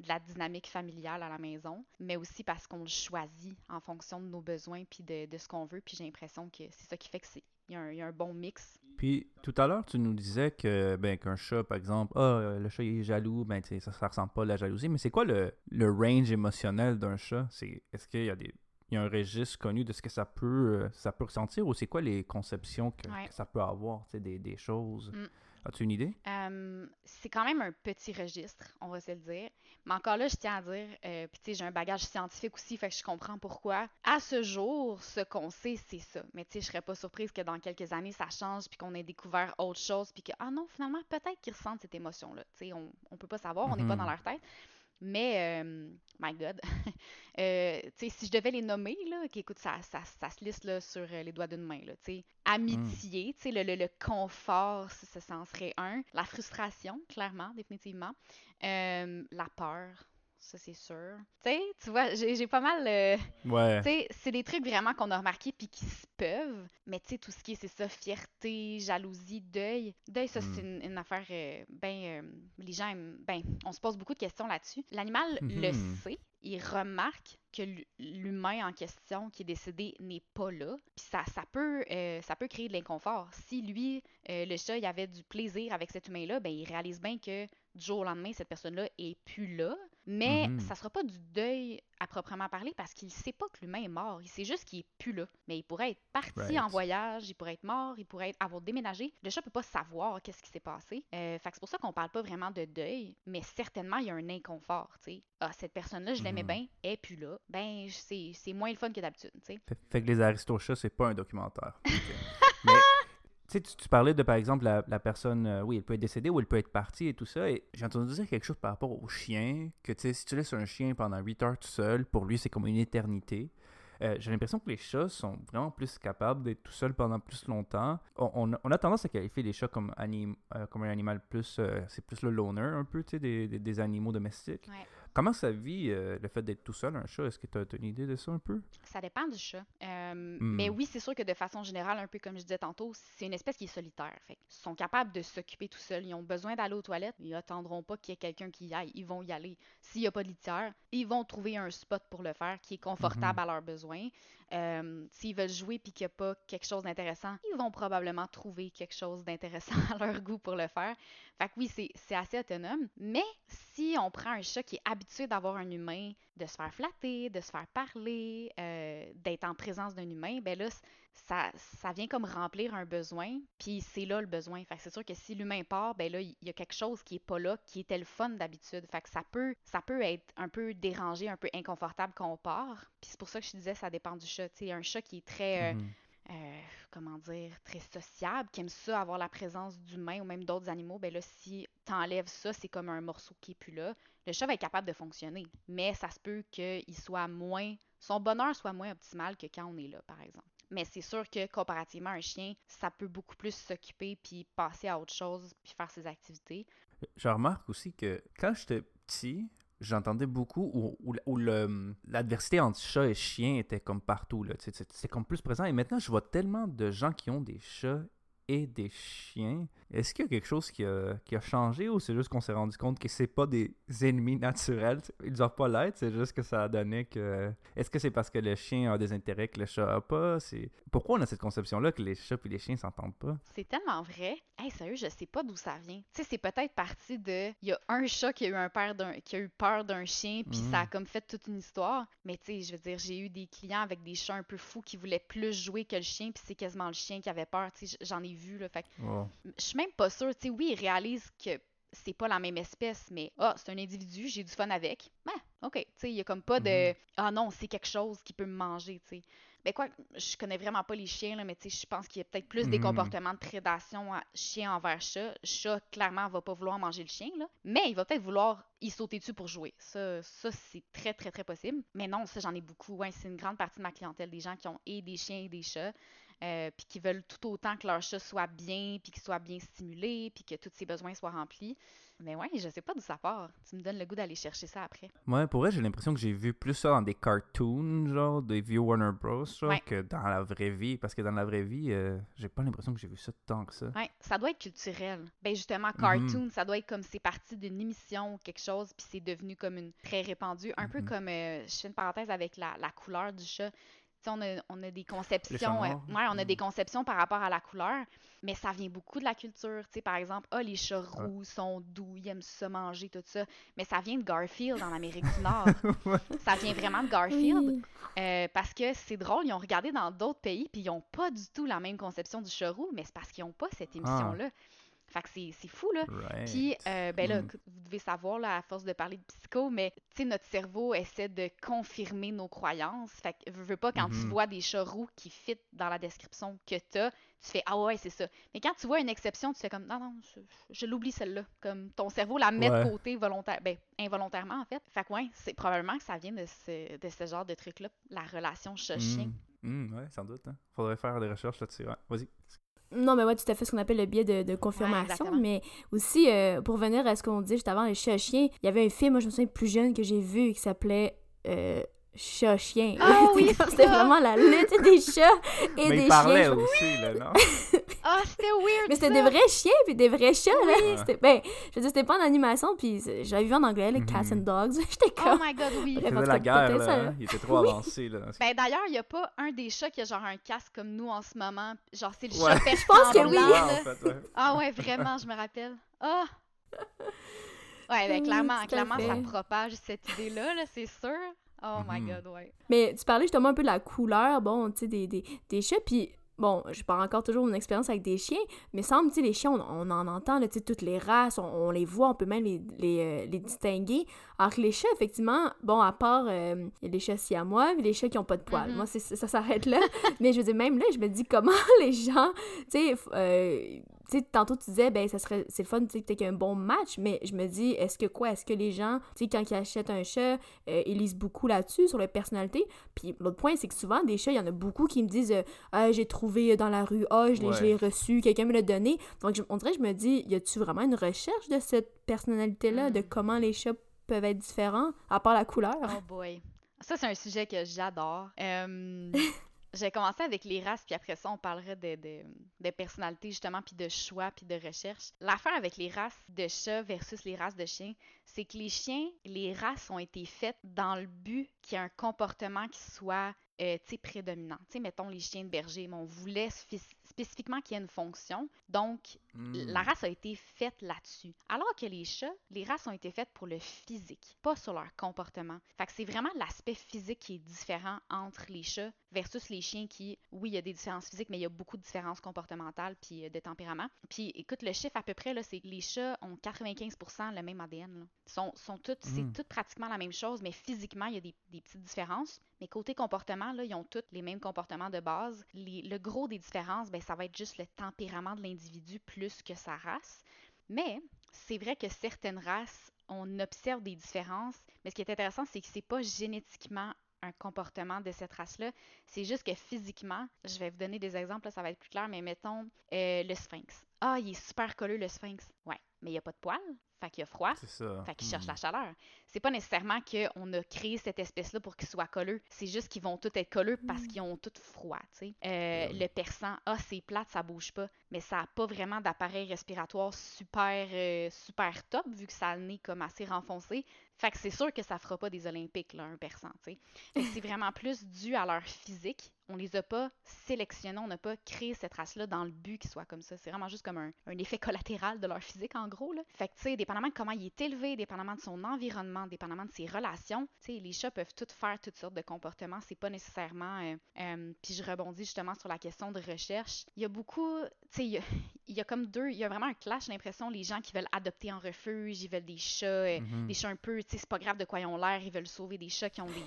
de la dynamique familiale à la maison, mais aussi parce qu'on le choisit en fonction de nos besoins puis de, de ce qu'on veut. Puis j'ai l'impression que c'est ça qui fait que c'est il y, a un bon mix. Puis tout à l'heure, tu nous disais que ben qu'un chat, par exemple, ah, le chat est jaloux, ben ça, ça ressemble pas à la jalousie. Mais c'est quoi le, le range émotionnel d'un chat? C'est est-ce qu'il y a des il y a un registre connu de ce que ça peut, euh, ça peut ressentir ou c'est quoi les conceptions que, ça peut avoir, des, des choses? Mm. As-tu une idée? c'est quand même un petit registre, on va se le dire. Mais encore là, je tiens à dire, euh, puis tu sais, j'ai un bagage scientifique aussi, fait que je comprends pourquoi. À ce jour, ce qu'on sait, c'est ça. Mais tu sais, je serais pas surprise que dans quelques années, ça change, puis qu'on ait découvert autre chose, puis que, ah non, finalement, peut-être qu'ils ressentent cette émotion-là. Tu sais, on, on peut pas savoir, on n'est pas dans Mhm. leur tête. Mais, euh, my God, euh, si je devais les nommer, là, qui écoute, ça, ça, ça se liste là, sur euh, les doigts d'une main, là, sais. Amitié, sais, le, le, le confort, ça, ça, ça en serait un. La frustration, clairement, définitivement. Euh, la peur, ça, c'est sûr. Tu sais, tu vois, j'ai pas mal... euh, Ouais. tu sais, c'est des trucs vraiment qu'on a remarqués puis qui se peuvent. Mais tu sais, tout ce qui est, c'est ça, fierté, jalousie, deuil. Deuil, ça, c'est Mm. une, une affaire, euh, ben, euh, les gens aiment, ben, on se pose beaucoup de questions là-dessus. L'animal le Mhm. sait, il remarque que l'hu- l'humain en question qui est décédé n'est pas là. Puis ça, ça, peut, euh, ça peut créer de l'inconfort. Si lui, euh, le chat, il avait du plaisir avec cet humain-là, ben, il réalise bien que du jour au lendemain, cette personne-là est plus là. Mais Mhm. ça sera pas du deuil à proprement parler parce qu'il sait pas que l'humain est mort. Il sait juste qu'il est plus là. Mais il pourrait être parti Right. en voyage, il pourrait être mort, il pourrait être- avoir déménagé. Le chat peut pas savoir qu'est-ce qui s'est passé. Euh, fait c'est pour ça qu'on parle pas vraiment de deuil, mais certainement il y a un inconfort. tu sais. Ah, cette personne-là, je l'aimais Mhm. bien, elle est plus là. Ben, c'est moins le fun que d'habitude. tu sais. Fait, fait que les Aristochats, c'est pas un documentaire. Ok. Mais, tu sais, tu parlais de, par exemple, la, personne, euh, oui, elle peut être décédée ou elle peut être partie et tout ça. Et j'ai entendu dire quelque chose par rapport au chien, que, si tu laisses un chien pendant 8 heures tout seul, pour lui, c'est comme une éternité. Euh, j'ai l'impression que les chats sont vraiment plus capables d'être tout seuls pendant plus longtemps. On, a, tendance à qualifier les chats comme, euh, un animal plus... c'est plus le loner, un peu, des animaux domestiques. Ouais. Comment ça vit euh, le fait d'être tout seul, un chat? Est-ce que tu as, une idée de ça un peu? Ça dépend du chat. Euh, Hmm. Mais oui, c'est sûr que de façon générale, un peu comme je disais tantôt, c'est une espèce qui est solitaire. Fait qu'ils sont capables de s'occuper tout seuls. Ils ont besoin d'aller aux toilettes. Ils attendront pas qu'il y ait quelqu'un qui y aille. Ils vont y aller. S'il n'y a pas de litière, ils vont trouver un spot pour le faire qui est confortable à leurs besoins. Euh, S'ils veulent jouer puis qu'il n'y a pas quelque chose d'intéressant, ils vont probablement trouver quelque chose d'intéressant à leur goût pour le faire. Fait que oui, c'est assez autonome. Mais si on prend un chat qui est habitué d'avoir un humain, de se faire flatter, de se faire parler, euh, d'être en présence d'un humain, ben là, ça, ça vient comme remplir un besoin, puis c'est là le besoin. Fait que c'est sûr que si l'humain part, ben là, il y a quelque chose qui est pas là, qui était le fun d'habitude. Fait que ça peut, ça peut être un peu dérangé, un peu inconfortable quand on part. Puis c'est pour ça que je disais, ça dépend du chat. Tu sais, un chat qui est très... euh, Mhm. euh, comment dire, très sociable, qui aime ça, avoir la présence d'humains ou même d'autres animaux, ben là, si t'enlèves ça, c'est comme un morceau qui est plus là. Le chat va être capable de fonctionner, mais ça se peut qu'il soit moins, son bonheur soit moins optimal que quand on est là, par exemple. Mais c'est sûr que comparativement à un chien, ça peut beaucoup plus s'occuper puis passer à autre chose puis faire ses activités. Je remarque aussi que quand j'étais petit, j'entendais beaucoup où, où- l'adversité entre chat et chien était comme partout. c'est comme plus présent. Et maintenant, je vois tellement de gens qui ont des chats et des chiens. Est-ce qu'il y a quelque chose qui a, qui a changé ou c'est juste qu'on s'est rendu compte que c'est pas des ennemis naturels? Ils doivent pas l'être, c'est juste que ça a donné que... Est-ce que c'est parce que le chien a des intérêts que le chat a pas? C'est Pourquoi on a cette conception-là que les chats et les chiens s'entendent pas? C'est tellement vrai. Hey, sérieux, je sais pas d'où ça vient. Tu sais, c'est peut-être parti de. Il y a un chat qui a eu, un père d'un... qui a eu peur d'un chien, puis ça a Mhm. comme fait toute une histoire. Mais tu sais, je veux dire, j'ai eu des clients avec des chats un peu fous qui voulaient plus jouer que le chien, puis c'est quasiment le chien qui avait peur. Tu sais, j'en ai vu, là. Fait Oh. je suis même pas sûre. Tu sais, oui, ils réalisent que c'est pas la même espèce, mais ah, c'est un individu, j'ai du fun avec. Ben, ok. Tu sais, il y a comme pas de Mhm. ah non, c'est quelque chose qui peut me manger, tu sais. Ben quoi, je connais vraiment pas les chiens, là, mais tu sais, je pense qu'il y a peut-être plus des Mhm. comportements de prédation à chien envers chat. Chat, clairement, va pas vouloir manger le chien, là. Mais il va peut-être vouloir y sauter dessus pour jouer. Ça, ça c'est très, très, très possible. Mais non, ça, j'en ai beaucoup. C'est une grande partie de ma clientèle, des gens qui ont et des chiens et des chats. Euh, puis qui veulent tout autant que leur chat soit bien, puis qu'il soit bien stimulé, puis que tous ses besoins soient remplis. Mais ouais, je sais pas d'où ça part. Tu me donnes le goût d'aller chercher ça après. Ouais, pour vrai, j'ai l'impression que j'ai vu plus ça dans des cartoons, genre, des vieux Warner Bros, genre, Ouais. que dans la vraie vie. Parce que dans la vraie vie, euh, j'ai pas l'impression que j'ai vu ça tant que ça. Ouais, ça doit être culturel. Ben justement, Mhm. cartoon, ça doit être comme c'est parti d'une émission ou quelque chose, puis c'est devenu comme une très répandu. Un peu Mhm. comme, euh, je fais une parenthèse avec la, la couleur du chat. On a, on a des conceptions, euh, ouais, on a des conceptions par rapport à la couleur, mais ça vient beaucoup de la culture. Tu sais, par exemple, ah, les chats roux sont doux, ils aiment ça manger, tout ça. Mais ça vient de Garfield en Amérique du Nord. Ça vient vraiment de Garfield. Oui. Euh, parce que c'est drôle, ils ont regardé dans d'autres pays, puis ils n'ont pas du tout la même conception du charou, mais c'est parce qu'ils n'ont pas cette émission-là. Fait que c'est fou, là. Right. Puis, euh, ben là, Mm. vous pouvez savoir là, à force de parler de psycho, mais tu sais, notre cerveau essaie de confirmer nos croyances. Fait que, veux, veux pas, quand tu Mhm. vois des chats roux qui fit dans la description que t'as, tu fais Ah ouais, c'est ça. Mais quand tu vois une exception, tu fais comme Non, non, je, je l'oublie celle-là. Comme ton cerveau la met Ouais. de côté volontaire, ben, involontairement en fait. Fait que ouais, c'est probablement que ça vient de ce, de ce genre de truc-là, la relation chat-chien. Mm. Mm, ouais, sans doute. Hein. Faudrait faire des recherches là-dessus. Ouais. Vas-y. Non, mais ouais, tout à fait ce qu'on appelle le biais de, de confirmation. mais aussi, euh, pour venir à ce qu'on dit juste avant, les chats-chiens, il y avait un film, moi je me souviens plus jeune, que j'ai vu qui s'appelait euh, Chat-chien. Ah oui, C'était vraiment la lutte des chats et Mais des il parlait chiens. aussi, là, non? Ah, c'était weird! Mais c'était des vrais chiens puis des vrais chats, là. C'était, ben, je veux dire, c'était pas en animation, puis j'avais vu en anglais, le Cats Mhm. and Dogs. J'étais Oh comme... my god, oui! Il la guerre, là. hein. Il était trop Oui. avancé, là. Ben d'ailleurs, il y a pas un des chats qui a genre un casque comme nous en ce moment. Genre, c'est le Ouais. chat Je pense que blanc, oui. Ouais, là. en fait, ouais. Ah ouais, vraiment, je me rappelle. Ah! Ouais, ben clairement, clairement, ça propage cette idée-là, là, c'est sûr. Oh my Mhm. god, ouais. Mais tu parlais justement un peu de la couleur, bon, tu sais, des, des, des chats, puis bon, je parle encore toujours de mon expérience avec des chiens, mais semble, les chiens, on, on en entend, là, toutes les races, on, on les voit, on peut même les, les, euh, les distinguer. Alors que les chats, effectivement, bon, à part, euh, les chats siamois, les chats qui ont pas de poils. Mhm. Moi, ça s'arrête là. mais je veux dire, même là, je me dis comment les gens, tu sais, euh, tu sais, tantôt tu disais, ben, ça serait, c'est le fun, tu sais, peut-être un bon match, mais je me dis, est-ce que quoi, est-ce que les gens, tu sais, quand ils achètent un chat, euh, ils lisent beaucoup là-dessus, sur leur personnalité, puis l'autre point, c'est que souvent, des chats, il y en a beaucoup qui me disent euh, Ah, j'ai trouvé dans la rue, ah, je l'ai Ouais. reçu, quelqu'un me l'a donné. Donc, je- on dirait, je me dis, y a-tu vraiment une recherche de cette personnalité-là, Mm. de comment les chats peuvent être différents, à part la couleur? Oh boy. Ça, c'est un sujet que j'adore. Euh, j'ai commencé avec les races, puis après ça, on parlerait de, de, de personnalité, justement, puis de choix, puis de recherche. L'affaire avec les races de chats versus les races de chiens, c'est que les chiens, les races ont été faites dans le but qu'il y ait un comportement qui soit euh, tu sais, prédominant. Tu sais, mettons les chiens de berger, mais on voulait spé- spécifiquement qu'il y ait une fonction. Donc, Mm. la race a été faite là-dessus. Alors que les chats, les races ont été faites pour le physique, pas sur leur comportement. Fait que c'est vraiment l'aspect physique qui est différent entre les chats versus les chiens qui, oui, il y a des différences physiques, mais il y a beaucoup de différences comportementales puis euh, de tempérament. Puis écoute, le chiffre à peu près, là, c'est que les chats ont 95% le même ADN. Là. Sont, sont toutes, c'est Mm. tout pratiquement la même chose, mais physiquement, il y a des, des petites différences. Mais côté comportement, là, ils ont tous les mêmes comportements de base. Les- le gros des différences, ben, ça va être juste le tempérament de l'individu plus que sa race. Mais c'est vrai que certaines races, on observe des différences, mais ce qui est intéressant, c'est que c'est pas génétiquement un comportement de cette race-là. C'est juste que physiquement, je vais vous donner des exemples, là, ça va être plus clair, mais mettons euh, le sphinx. Ah, il est super colleux, le sphinx. Ouais, mais il n'y a pas de poils, fait qu'il y a froid. C'est ça. Fait qu'ils cherchent Mm. la chaleur. C'est pas nécessairement qu'on a créé cette espèce-là pour qu'ils soient colleux. C'est juste qu'ils vont tous être colleux parce qu'ils ont tous froid, tu sais. Euh, oui. Le persan, ah, c'est plate, ça bouge pas. Mais ça a pas vraiment d'appareil respiratoire super, euh, super top, vu que ça a le nez comme assez renfoncé. Fait que c'est sûr que ça fera pas des Olympiques, là, un persan, tu sais. Fait que c'est vraiment plus dû à leur physique. On les a pas sélectionnés, on n'a pas créé cette race-là dans le but qu'ils soient comme ça. C'est vraiment juste comme un, effet collatéral de leur physique, en gros, là. Fait que, tu sais, dépendamment de comment il est élevé, dépendamment de son environnement, dépendamment de ses relations, tu sais, les chats peuvent toutes faire toutes sortes de comportements. C'est pas nécessairement... euh, euh, puis je rebondis justement sur la question de recherche. Il y a beaucoup... Tu sais, il y a comme deux... Il y a vraiment un clash, j'ai l'impression, les gens qui veulent adopter en refuge, ils veulent des chats... euh, Mhm. des chats un peu, tu sais, c'est pas grave de quoi ils ont l'air, ils veulent sauver des chats qui ont des.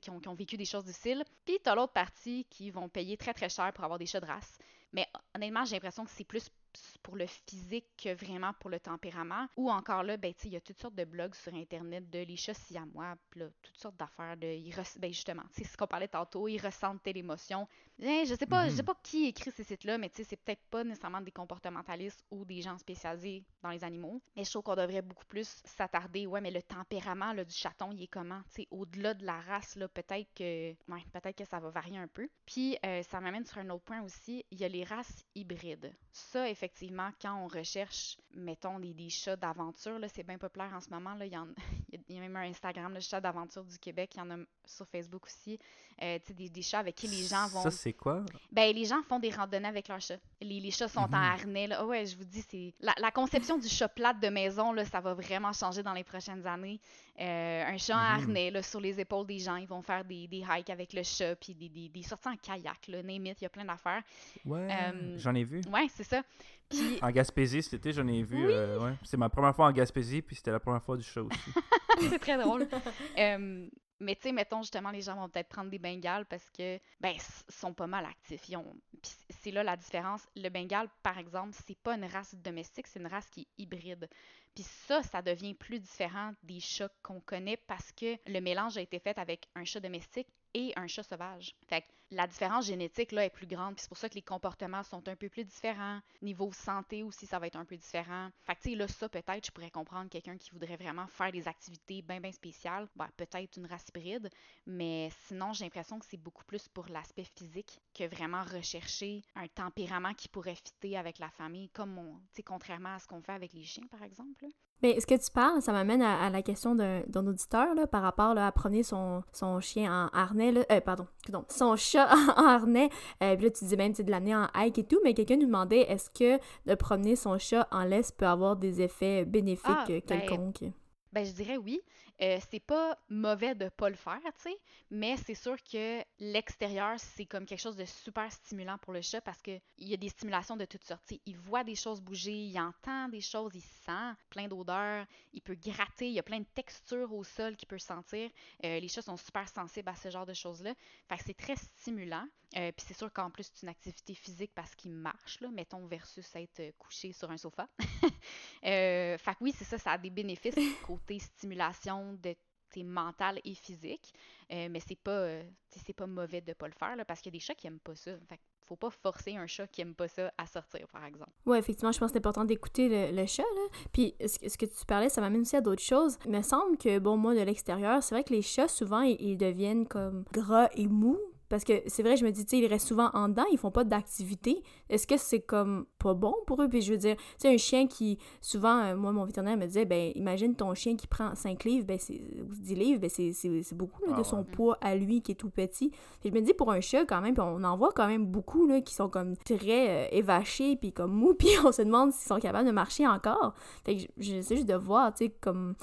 Qui ont, qui ont vécu des choses difficiles. Puis t'as l'autre partie qui vont payer très très cher pour avoir des chats de race. Mais honnêtement, j'ai l'impression que c'est plus pour le physique que vraiment pour le tempérament. Ou encore là, ben, sais, il y a toutes sortes de blogs sur Internet de les chats siamois, là, toutes sortes d'affaires. De, ils res- ben, justement, sais, ce qu'on parlait tantôt, ils ressentent telle émotion. Eh, je sais pas, je sais Mhm. pas qui écrit ces sites-là, mais sais, c'est peut-être pas nécessairement des comportementalistes ou des gens spécialisés dans les animaux. Mais je trouve qu'on devrait beaucoup plus s'attarder. Ouais, mais le tempérament là, du chaton, il est comment? Sais, au-delà de la race, peut-être que. Ouais, peut-être que ça va varier un peu. Puis euh, ça m'amène sur un autre point aussi. Il y a les races hybrides. Ça, effectivement, quand on recherche, mettons, des, des chats d'aventure, c'est bien populaire en ce moment. Là, il, y en- il y a- même un Instagram, le chat d'aventure du Québec. Il y en a sur Facebook aussi. Euh, des, des chats avec qui les gens vont. Ça, c'est quoi? Ben, les gens font des randonnées avec leurs chats. Les, les chats sont en Mhm. harnais. Là. Ah ouais, je vous dis, c'est. La, la conception du chat plate de maison, là, ça va vraiment changer dans les prochaines années. Euh, un chat en Mhm. harnais, là, sur les épaules des gens, ils vont faire des, des hikes avec le chat, puis des, des, des sorties en kayak, là, name it, il y a plein d'affaires. Ouais. Euh, J'en ai vu. Ouais, c'est ça. Puis, En Gaspésie, cet été, j'en ai vu. euh, ouais. C'est ma première fois en Gaspésie, puis c'était la première fois du show aussi. c'est très drôle. Euh, mais tu sais, mettons justement, les gens vont peut-être prendre des bengales parce que, ben, sont pas mal actifs. Ils ont... Puis c'est là la différence. Le bengal, par exemple, c'est pas une race domestique, c'est une race qui est hybride. Puis ça, ça devient plus différent des chats qu'on connaît parce que le mélange a été fait avec un chat domestique et un chat sauvage. Fait que la différence génétique là est plus grande, puis c'est pour ça que les comportements sont un peu plus différents. Niveau santé aussi, ça va être un peu différent. Fait que tu sais, là, ça peut-être, je pourrais comprendre quelqu'un qui voudrait vraiment faire des activités bien, bien spéciales. Ben, peut-être une race hybride, mais sinon, j'ai l'impression que c'est beaucoup plus pour l'aspect physique que vraiment rechercher un tempérament qui pourrait fitter avec la famille, comme on, tu sais, contrairement à ce qu'on fait avec les chiens, par exemple. Là. Mais ce que tu parles, ça m'amène à, à la question d'un auditeur là, par rapport là, à promener son, son chien en harnais. Là, euh, pardon, son chat en harnais. Euh, puis là, tu dis même de l'amener en hike et tout, mais quelqu'un nous demandait est-ce que de promener son chat en laisse peut avoir des effets bénéfiques Ah, euh, ben, quelconques? Ben, je dirais oui. Euh, c'est pas mauvais de pas le faire, tu sais, mais c'est sûr que l'extérieur, c'est comme quelque chose de super stimulant pour le chat parce que il y a des stimulations de toutes sortes. Il voit des choses bouger, il entend des choses, il sent plein d'odeurs, il peut gratter, il y a plein de textures au sol qu'il peut sentir. Euh, les chats sont super sensibles à ce genre de choses-là. Fait que c'est très stimulant. Euh, Puis c'est sûr qu'en plus, c'est une activité physique parce qu'il marche, là, mettons, versus être euh, couché sur un sofa. Euh, fait que oui, c'est ça, ça a des bénéfices côté stimulation de tes mentale et physique, Euh, mais c'est pas, euh, c'est pas mauvais de pas le faire là, parce qu'il y a des chats qui aiment pas ça. Fait que faut pas forcer un chat qui aime pas ça à sortir, par exemple. Ouais, effectivement, je pense que c'est important d'écouter le, le chat, là. Puis, ce, que- ce que tu parlais, ça m'amène aussi à d'autres choses. Il me semble que, bon, moi, de l'extérieur, c'est vrai que les chats, souvent, ils, ils deviennent comme gras et mous. Parce que c'est vrai, je me dis, tu sais, ils restent souvent en dedans, ils font pas d'activité. Est-ce que c'est comme pas bon pour eux? Puis je veux dire, tu sais, un chien qui, souvent, euh, moi, mon vétérinaire me disait, ben, imagine ton chien qui prend 5 livres, ben, c'est, ou 10 livres, ben, c'est, c'est beaucoup, là, Ah de son ouais. poids à lui qui est tout petit. Puis je me dis, pour un chat, quand même, puis on en voit quand même beaucoup, là, qui sont comme très euh, évachés, puis comme mous, puis on se demande s'ils sont capables de marcher encore. Fait que je- j'essaie juste de voir, tu sais, comme...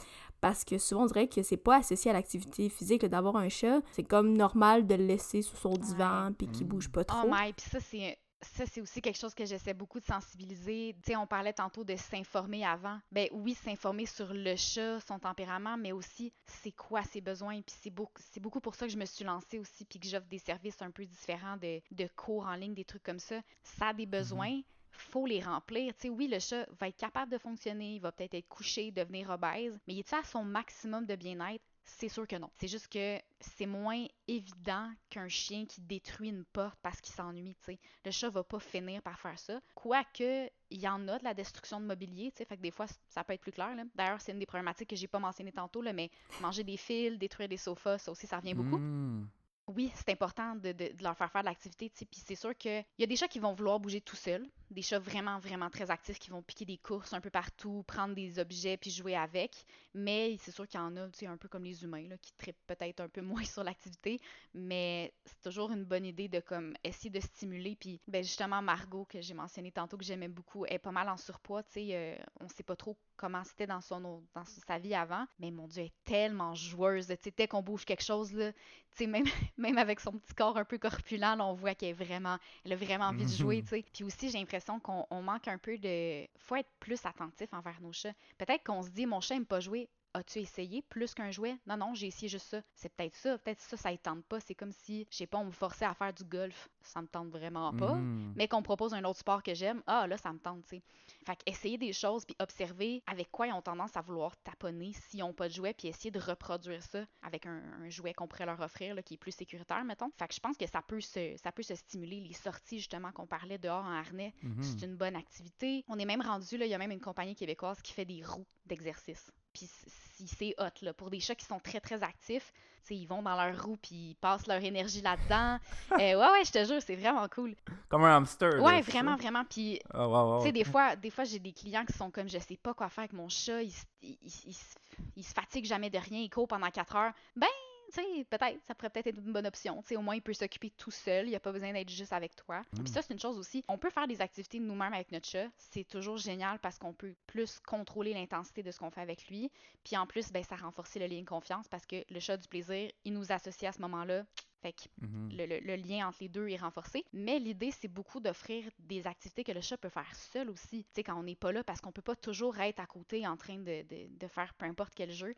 Parce que souvent, on dirait que c'est pas associé à l'activité physique d'avoir un chat. C'est comme normal de le laisser sous son divan, puis qu'il Mm. bouge pas Oh trop. my, puis ça, c'est. Ça, c'est aussi quelque chose que j'essaie beaucoup de sensibiliser. Tu sais, on parlait tantôt de s'informer avant. Ben oui, s'informer sur le chat, son tempérament, mais aussi c'est quoi ses besoins. Puis c'est beaucoup, c'est beaucoup pour ça que je me suis lancée aussi, puis que j'offre des services un peu différents de, de cours en ligne, des trucs comme ça. Ça a des besoins, faut les remplir. Tu oui, le chat va être capable de fonctionner, il va peut-être être couché, devenir obèse, mais il est à son maximum de bien-être? C'est sûr que non. C'est juste que c'est moins évident qu'un chien qui détruit une porte parce qu'il s'ennuie, tu sais. Le chat va pas finir par faire ça. Quoique, il y en a de la destruction de mobilier, tu sais, fait des fois, ça peut être plus clair. D'ailleurs, c'est une des problématiques que j'ai pas mentionné tantôt, mais manger des fils, détruire des sofas, ça aussi, ça revient beaucoup. Mm. Oui, c'est important de, leur faire faire de l'activité. Puis c'est sûr qu'il y a des chats qui vont vouloir bouger tout seuls, des chats vraiment, vraiment très actifs qui vont piquer des courses un peu partout, prendre des objets puis jouer avec. Mais c'est sûr qu'il y en a, tu sais, un peu comme les humains, là, qui trippent peut-être un peu moins sur l'activité. Mais c'est toujours une bonne idée de comme essayer de stimuler. Puis ben, justement, Margot, que j'ai mentionné tantôt, que j'aimais beaucoup, est pas mal en surpoids, tu sais. euh, on sait pas trop comment c'était dans, son, dans sa vie avant. Mais mon Dieu, elle est tellement joueuse. Tu sais, dès qu'on bouge quelque chose, là, tu sais, même, même avec son petit corps un peu corpulent, là, on voit qu'elle est vraiment, elle a vraiment envie de jouer, Mhm. tu sais. Puis aussi, j'ai l'impression qu'on on manque un peu de... Faut être plus attentif envers nos chats. Peut-être qu'on se dit, mon chat aime pas jouer. As-tu essayé plus qu'un jouet? Non, non, j'ai essayé juste ça. C'est peut-être ça. Peut-être ça, ça ne tente pas. C'est comme si, je sais pas, on me forçait à faire du golf. Ça me tente vraiment pas Mm. mais qu'on me propose un autre sport que j'aime, ah là, ça me tente, tu sais. Fait essayer des choses, puis observer avec quoi ils ont tendance à vouloir taponner s'ils n'ont pas de jouet, puis essayer de reproduire ça avec un, un jouet qu'on pourrait leur offrir, là, qui est plus sécuritaire, mettons. Fait que je pense que ça peut se, ça peut se stimuler. Les sorties, justement, qu'on parlait dehors en harnais, Mhm. c'est une bonne activité. On est même rendu, là, il y a même une compagnie québécoise qui fait des roues d'exercice. Puis si c'est hot, là, pour des chats qui sont très, très actifs, ils vont dans leur roue, puis ils passent leur énergie là-dedans. Euh, ouais, ouais, je te jure, c'est vraiment cool. Comme un hamster. Ouais, vraiment, vraiment. Puis, Ah, tu sais, des fois, des fois j'ai des clients qui sont comme, je sais pas quoi faire avec mon chat, il, il, il- il se- il se fatigue jamais de rien, il court pendant 4 heures. Ben, tu sais, peut-être, ça pourrait peut-être être une bonne option. Tu sais, au moins, il peut s'occuper tout seul, il a pas besoin d'être juste avec toi. Puis ça, c'est une chose aussi. On peut faire des activités nous-mêmes avec notre chat. C'est toujours génial parce qu'on peut plus contrôler l'intensité de ce qu'on fait avec lui. Puis en plus, ben, ça renforce le lien de confiance parce que le chat du plaisir, il nous associe à ce moment-là Fait que le, le- le lien entre les deux est renforcé. Mais l'idée, c'est beaucoup d'offrir des activités que le chat peut faire seul aussi. Tu sais, quand on n'est pas là, parce qu'on peut pas toujours être à côté en train de, de- de faire peu importe quel jeu.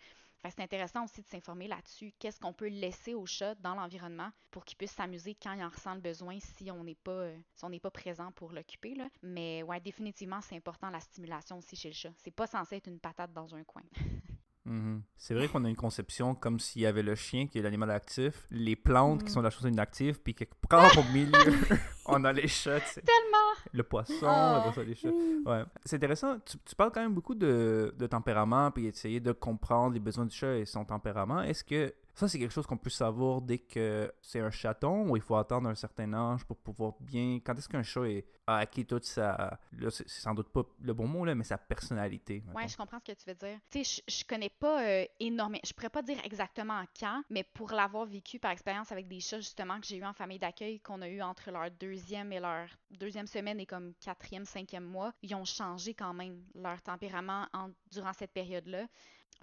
C'est intéressant aussi de s'informer là-dessus. Qu'est-ce qu'on peut laisser au chat dans l'environnement pour qu'il puisse s'amuser quand il en ressent le besoin si on n'est pas, euh, si on n'est pas présent pour l'occuper. là. Mais ouais, définitivement, c'est important la stimulation aussi chez le chat. C'est pas censé être une patate dans un coin. Mhm. C'est vrai qu'on a une conception comme s'il y avait le chien qui est l'animal actif, les plantes qui Mhm. sont la chose inactive, puis quelque part au milieu, on a les chats, tu sais. Tellement! Le poisson, Ah. ça, les chats. Ouais. C'est intéressant. Tu, tu parles quand même beaucoup de, de tempérament, puis essayer de comprendre les besoins du chat et son tempérament. Est-ce que ça, c'est quelque chose qu'on peut savoir dès que c'est un chaton ou il faut attendre un certain âge pour pouvoir bien. Quand est-ce qu'un chat a acquis toute sa. Là, c'est sans doute pas le bon mot, là, mais sa personnalité. Ouais, mettons. je comprends ce que tu veux dire. Tu sais, je, je connais pas euh, énormément. Je pourrais pas dire exactement quand, mais pour l'avoir vécu par expérience avec des chats justement que j'ai eu en famille d'accueil, qu'on a eu entre leur deuxième et leur deuxième semaine et comme quatrième, cinquième mois, ils ont changé quand même leur tempérament en- durant cette période-là.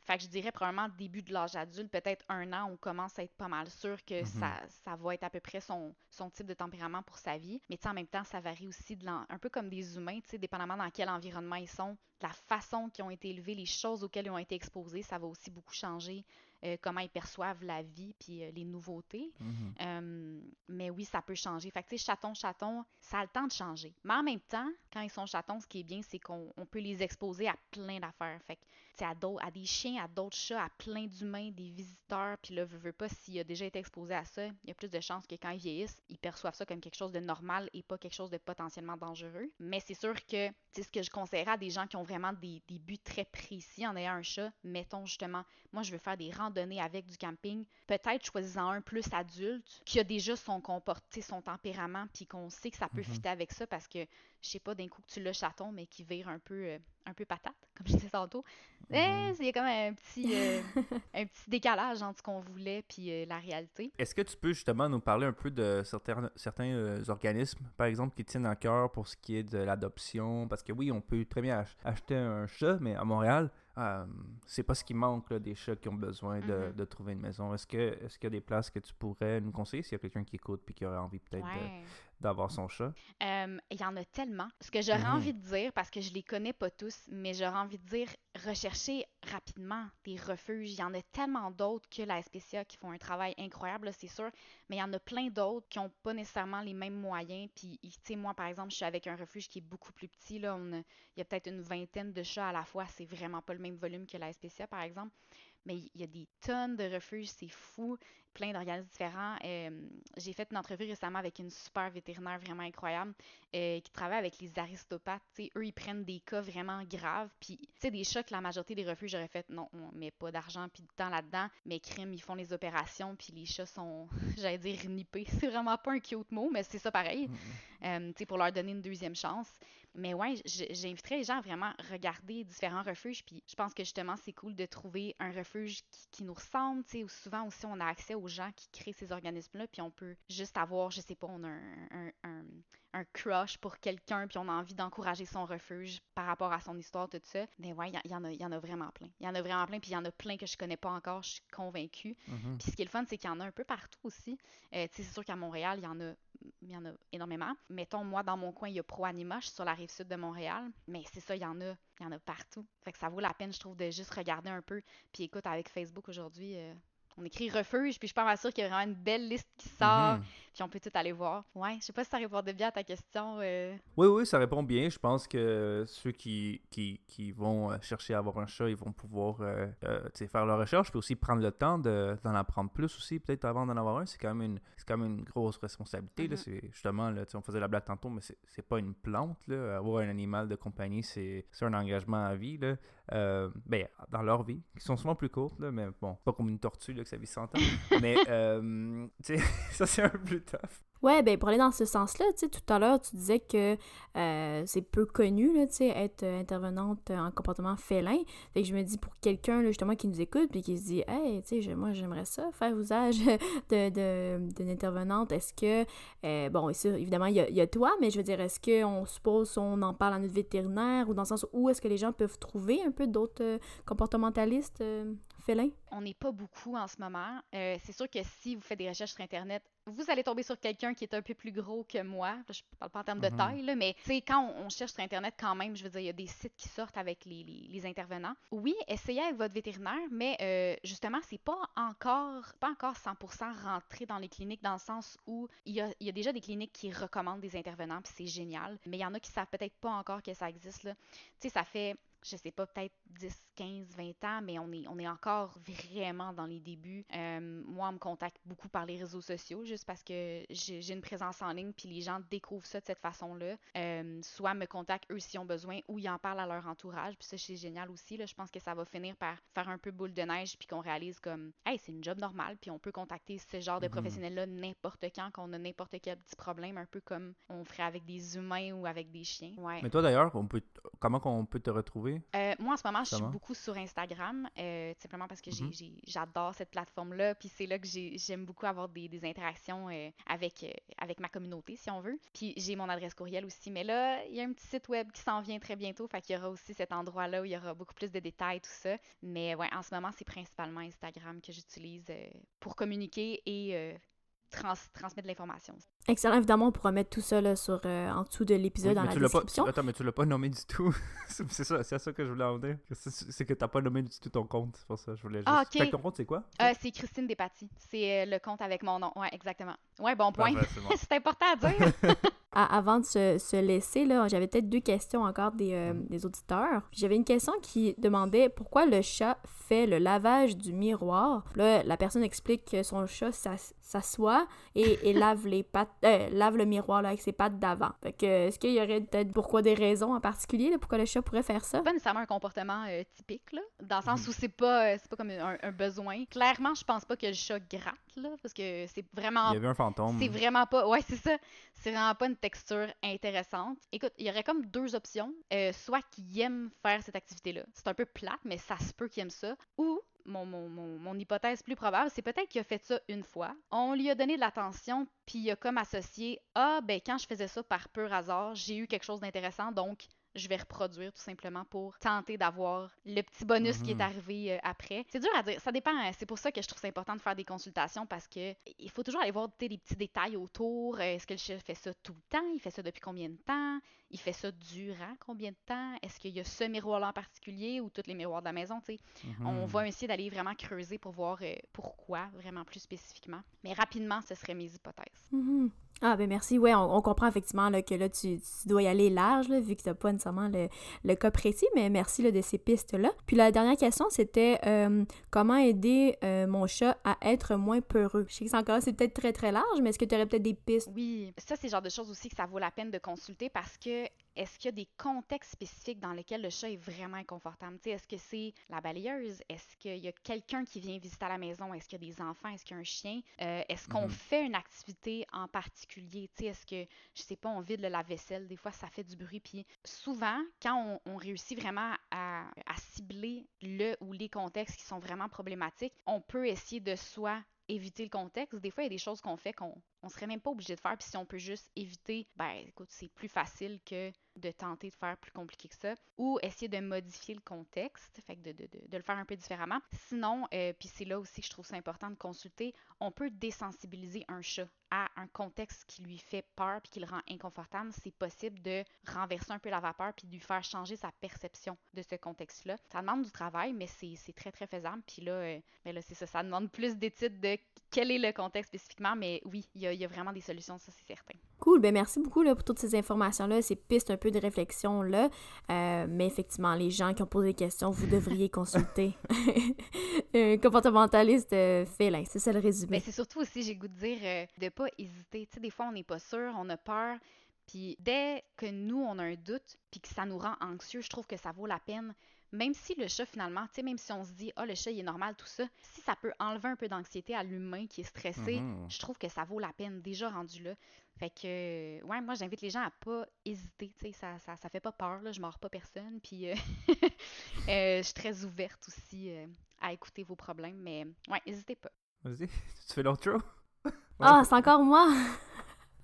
Fait que je dirais probablement début de l'âge adulte, peut-être un an, on commence à être pas mal sûr que Mhm. ça, ça va être à peu près son, son type de tempérament pour sa vie. Mais en même temps, ça varie aussi de un peu comme des humains, dépendamment dans quel environnement ils sont, la façon qu'ils ont été élevés, les choses auxquelles ils ont été exposés, ça va aussi beaucoup changer euh, comment ils perçoivent la vie puis euh, les nouveautés. Mhm. Euh, mais oui, ça peut changer. Fait que, tu sais, chaton, chaton, ça a le temps de changer. Mais en même temps, quand ils sont chatons, ce qui est bien, c'est qu'on on peut les exposer à plein d'affaires. Fait que, à, des chiens, à d'autres chats, à plein d'humains, des visiteurs. Puis là, veux, veux pas, s'il a déjà été exposé à ça, il y a plus de chances que quand ils vieillissent, ils perçoivent ça comme quelque chose de normal et pas quelque chose de potentiellement dangereux. Mais c'est sûr que, sais, ce que je conseillerais à des gens qui ont vraiment des, des buts très précis en ayant un chat, mettons justement, moi, je veux faire des randonnées avec du camping. Peut-être choisissant un plus adulte qui a déjà son comporté, son tempérament, puis qu'on sait que ça peut Mhm. fitter avec ça parce que, je sais pas, d'un coup que tu l'as chaton, mais qui vire un peu, euh, un peu patate, comme je disais tantôt. Mhm. il y a comme un petit, euh, un petit décalage entre ce qu'on voulait puis euh, la réalité. Est-ce que tu peux justement nous parler un peu de certains, certains euh, organismes, par exemple, qui tiennent à cœur pour ce qui est de l'adoption? Parce que oui, on peut très bien ach- acheter un chat, mais à Montréal, euh, c'est pas ce qui manque là, des chats qui ont besoin de, Mhm. de trouver une maison. Est-ce que est-ce qu'il y a des places que tu pourrais nous conseiller s'il y a quelqu'un qui écoute et qui aurait envie peut-être Ouais. D'avoir son chat? Euh, Il y en a tellement. Ce que j'aurais Mhm. envie de dire, parce que je les connais pas tous, mais j'aurais envie de dire, recherchez rapidement des refuges. Il y en a tellement d'autres que la SPCA qui font un travail incroyable, c'est sûr, mais il y en a plein d'autres qui ont pas nécessairement les mêmes moyens. Puis, tu sais, moi, par exemple, je suis avec un refuge qui est beaucoup plus petit. Là. On a- il y a peut-être une vingtaine de chats à la fois. C'est vraiment pas le même volume que la SPCA, par exemple. Mais il y a des tonnes de refuges, c'est fou, plein d'organismes différents. Euh, J'ai fait une entrevue récemment avec une super vétérinaire vraiment incroyable euh, qui travaille avec les aristopathes. Tu sais, eux, ils prennent des cas vraiment graves. Puis, tu sais, des chats que la majorité des refuges auraient fait, non, on met pas d'argent puis de temps là-dedans. Mais crime, ils font les opérations, puis les chats sont, j'allais dire, nippés. C'est vraiment pas un cute mot, mais c'est ça pareil. Euh, tu sais, pour leur donner une deuxième chance. Mais ouais, j'inviterais les gens à vraiment regarder différents refuges. Puis je pense que justement, c'est cool de trouver un refuge qui, qui nous ressemble. Tu sais, ou souvent aussi, on a accès aux gens qui créent ces organismes-là. Puis on peut juste avoir, je sais pas, on a un, un, un, un crush pour quelqu'un. Puis on a envie d'encourager son refuge par rapport à son histoire, tout ça. Mais ouais, il y, en a, y en a vraiment plein. Il y en a vraiment plein. Puis il y en a plein que je connais pas encore. Je suis convaincue. Mhm. Puis ce qui est le fun, c'est qu'il y en a un peu partout aussi. Euh, tu sais, c'est sûr qu'à Montréal, il y en a il y en a énormément. Mettons, moi, dans mon coin, il y a Pro Anima, je suis sur la rive sud de Montréal. Mais c'est ça, il y en a. Il y a partout. Fait que ça vaut la peine, je trouve, de juste regarder un peu. Puis écoute, avec Facebook aujourd'hui, euh, on écrit refuge, puis je suis pas mal qu'il y a vraiment une belle liste qui sort. Mhm. Puis on peut tout aller voir. Ouais, je sais pas si ça répondait bien à ta question. euh. Oui, oui, ça répond bien. Je pense que ceux qui, qui, qui vont euh, chercher à avoir un chat, ils vont pouvoir euh, euh, faire leur recherche, puis aussi prendre le temps de- d'en apprendre plus aussi, peut-être avant d'en avoir un. C'est quand même une, quand même une grosse responsabilité. Mhm. C'est justement, là, on faisait la blague tantôt, mais c'est pas une plante. Là. Avoir un animal de compagnie, c'est c'est un engagement à vie. Là. Ben, dans leur vie, qui sont souvent plus courtes, là, mais bon, pas comme une tortue là, que ça vit 100 ans. mais tu sais, ça, c'est un peu plus tough. Ouais, ben pour aller dans ce sens-là, tu sais, tout à l'heure, tu disais que euh, c'est peu connu, là, tu sais, être euh, intervenante en comportement félin. Fait que je me dis, pour quelqu'un, justement, qui nous écoute, puis qui se dit, hey, tu sais, moi, j'aimerais ça, faire usage de, de, d'une intervenante, est-ce que, euh, bon, évidemment, il y a, toi, mais je veux dire, est-ce qu'on suppose, on en parle à notre vétérinaire, ou dans le sens où est-ce que les gens peuvent trouver un peu d'autres euh, comportementalistes euh, félin? On n'est pas beaucoup en ce moment. Euh, c'est sûr que si vous faites des recherches sur Internet, vous allez tomber sur quelqu'un qui est un peu plus gros que moi. Je parle pas en termes de Mhm. taille, là, mais quand on, on cherche sur Internet, quand même, je veux dire, il y a des sites qui sortent avec les, les- les intervenants. Oui, essayez avec votre vétérinaire, mais euh, justement, c'est pas encore, pas encore 100% rentré dans les cliniques, dans le sens où il y a, il y a déjà des cliniques qui recommandent des intervenants, puis c'est génial. Mais il y en a qui savent peut-être pas encore que ça existe. Là. Tu sais, ça fait je sais pas, peut-être 10, 15, 20 ans, mais on est, on est encore vraiment dans les débuts. Euh, moi, on me contacte beaucoup par les réseaux sociaux, juste parce que j'ai une présence en ligne, puis les gens découvrent ça de cette façon-là. Euh, soit me contactent eux s'ils ont besoin, ou ils en parlent à leur entourage, puis ça, c'est génial aussi. Là. Je pense que ça va finir par faire un peu boule de neige, puis qu'on réalise comme, hey, c'est une job normale, puis on peut contacter ce genre de Mhm. professionnels-là n'importe quand, qu'on a n'importe quel petit problème, un peu comme on ferait avec des humains ou avec des chiens. Ouais. Mais toi d'ailleurs, comment on peut te retrouver? Euh, moi, en ce moment, je suis beaucoup sur Instagram, euh, simplement parce que Mhm. j'adore cette plateforme-là. Puis c'est là que j'ai- j'aime beaucoup avoir des, des interactions euh, avec, euh, avec ma communauté, si on veut. Puis j'ai mon adresse courriel aussi. Mais là, il y a un petit site web qui s'en vient très bientôt. Fait qu'il y aura aussi cet endroit-là où il y aura beaucoup plus de détails, tout ça. Mais ouais, en ce moment, c'est principalement Instagram que j'utilise pour communiquer et trans- transmettre de l'information. Excellent, évidemment, on pourra mettre tout ça là, sur, euh, en dessous de l'épisode Oui, dans la pas- description. tu- attends, mais tu l'as pas nommé du tout. c'est ça, c'est à ça que je voulais en dire. Que C'est que t'as pas nommé du tout ton compte. C'est pour ça que je voulais juste. Ah, ok. Fait que ton compte, c'est quoi? Euh, c'est Christine Despatie. C'est euh, le compte avec mon nom. Ouais, exactement. Ouais, bon point. C'est bon. important à dire. Avant de se, se laisser, là, j'avais peut-être deux questions encore des, euh, Mhm. des auditeurs. J'avais une question qui demandait pourquoi le chat fait le lavage du miroir. Là, la personne explique que son chat s'as- s'assoit et, et lave les pattes, euh, lave le miroir là, avec ses pattes d'avant. Fait que, est-ce qu'il y aurait peut-être pourquoi des raisons en particulier là, pourquoi le chat pourrait faire ça? pas nécessairement un comportement euh, typique, là, dans le sens Mhm. où c'est pas, euh, c'est pas comme un, un besoin. Clairement, je pense pas que le chat gratte, là, parce que c'est vraiment Il y avait un fantôme. c'est vraiment pas. Ouais, c'est ça. C'est vraiment pas une texture intéressante. Écoute, il y aurait comme deux options. Euh, soit qu'il aime faire cette activité-là. C'est un peu plate, mais ça se peut qu'il aime ça. Ou. Mon, mon, mon, mon hypothèse plus probable, c'est peut-être qu'il a fait ça une fois. On lui a donné de l'attention, puis il a comme associé Ah, ben quand je faisais ça par pur hasard, j'ai eu quelque chose d'intéressant, donc je vais reproduire tout simplement pour tenter d'avoir le petit bonus qui est Mhm. arrivé euh, après. C'est dur à dire, ça dépend. hein. C'est pour ça que je trouve ça important de faire des consultations parce que il faut toujours aller voir des petits détails autour. Euh, Est-ce que le chef fait ça tout le temps? Il fait ça depuis combien de temps? Il fait ça durant combien de temps? Est-ce qu'il y a ce miroir-là en particulier ou tous les miroirs de la maison? tu sais? Mhm. On va essayer d'aller vraiment creuser pour voir euh, pourquoi, vraiment plus spécifiquement. Mais rapidement, ce seraient mes hypothèses. Mhm. Ah ben merci, ouais, on, on comprend effectivement là, que là tu, tu dois y aller large là, vu que t'as pas nécessairement le, le cas précis, mais merci là, de ces pistes-là. Puis la dernière question c'était euh, comment aider euh, mon chat à être moins peureux? Je sais que c'est encore c'est peut-être très très large, mais est-ce que tu aurais peut-être des pistes? Oui, ça, c'est le genre de choses aussi que ça vaut la peine de consulter parce que est-ce qu'il y a des contextes spécifiques dans lesquels le chat est vraiment inconfortable? Est-ce que c'est la balayeuse? Est-ce qu'il y a quelqu'un qui vient visiter à la maison? Est-ce qu'il y a des enfants? Est-ce qu'il y a un chien? Euh, est-ce qu'on Mhm. fait une activité en particulier? Est-ce que, je sais pas, on vide le lave-vaisselle? Des fois, ça fait du bruit. Puis souvent, quand on, on réussit vraiment à, à cibler le ou les contextes qui sont vraiment problématiques, on peut essayer de soit éviter le contexte. Des fois, il y a des choses qu'on fait qu'on on serait même pas obligé de faire. Puis si on peut juste éviter, ben écoute, c'est plus facile que de tenter de faire plus compliqué que ça. Ou essayer de modifier le contexte, fait que de, le faire un peu différemment. Sinon, euh, puis c'est là aussi que je trouve ça important de consulter, on peut désensibiliser un chat à un contexte qui lui fait peur puis qui le rend inconfortable. C'est possible de renverser un peu la vapeur puis de lui faire changer sa perception de ce contexte-là. Ça demande du travail, mais c'est très, très faisable. Puis là, euh, ben là c'est ça, ça demande plus d'études de quel est le contexte spécifiquement, mais oui, il y a, il y a vraiment des solutions, ça c'est certain. Cool, ben merci beaucoup là, pour toutes ces informations-là, ces pistes un peu de réflexion-là. Euh, mais effectivement, les gens qui ont posé des questions, vous devriez consulter un comportementaliste euh, félin. C'est ça le Mais résumé. c'est surtout aussi, j'ai goût de dire, euh, de pas hésiter. Tu sais, des fois, on n'est pas sûr, on a peur. Puis dès que nous, on a un doute, puis que ça nous rend anxieux, je trouve que ça vaut la peine. Même si le chat, finalement, tu sais, même si on se dit, ah, le chat, il est normal, tout ça, si ça peut enlever un peu d'anxiété à l'humain qui est stressé, Mhm. je trouve que ça vaut la peine, déjà rendu là. Fait que, ouais, moi, j'invite les gens à pas hésiter, tu sais, ça, ça, ça fait pas peur, là, je mords pas personne, puis euh, euh, je suis très ouverte aussi euh, à écouter vos problèmes, mais ouais, n'hésitez pas. Vas-y, tu fais l'outro? Ah, c'est encore moi!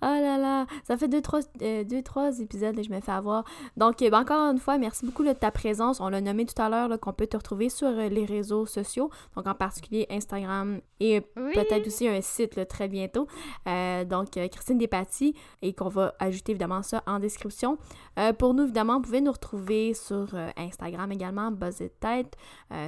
Oh là là, ça fait deux, trois, euh, deux, trois épisodes que je me fais avoir. Donc, euh, ben, encore une fois, merci beaucoup là, de ta présence. On l'a nommé tout à l'heure qu'on peut te retrouver sur euh, les réseaux sociaux, donc en particulier Instagram et Oui. peut-être aussi un site là, très bientôt. Euh, donc, Christine Despatie, et qu'on va ajouter évidemment ça en description. Pour nous, évidemment, vous pouvez nous retrouver sur Instagram également, Buzz et Tête,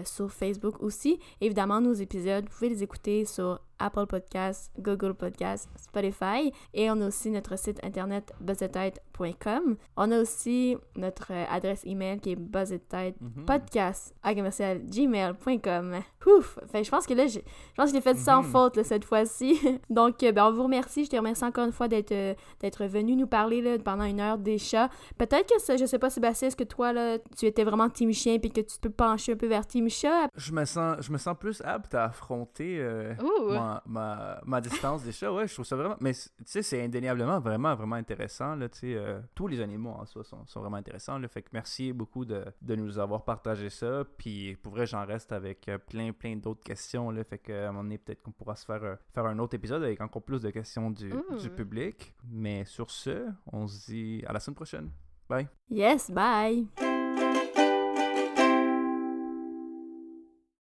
sur Facebook aussi. Évidemment, nos épisodes, vous pouvez les écouter sur Apple Podcasts, Google Podcasts, Spotify. Et on a aussi notre site internet buzzetête.com. On a aussi notre adresse email qui est Mhm. podcast à commercial gmail.com. Ouf! Fait, je pense que là, j'ai- je pense que je l'ai fait sans Mhm. faute là, cette fois-ci. Donc, euh, ben, on vous remercie. Je te remercie encore une fois d'être euh, d'être venu nous parler là, pendant une heure des chats. Peut-être que, ça, je sais pas, Sébastien, est-ce que toi, là, tu étais vraiment team chien puis que tu peux pencher un peu vers team chat? Je me sens, je me sens plus apte à affronter euh, Ouh. Ma, ma, ma distance des chats. Ouais, je trouve ça vraiment. Mais tu sais, c'est indéniablement vraiment, vraiment intéressant. Là, euh, tous les animaux en soi sont, sont vraiment intéressants. Là, fait que merci beaucoup de, de nous avoir partagé ça. Puis pour vrai, j'en reste avec euh, plein, plein d'autres questions. Là, fait qu'à un moment donné, peut-être qu'on pourra se faire, euh, faire un autre épisode avec encore plus de questions du, du public. Mais sur ce, on se dit à la semaine prochaine. Bye. Yes, bye!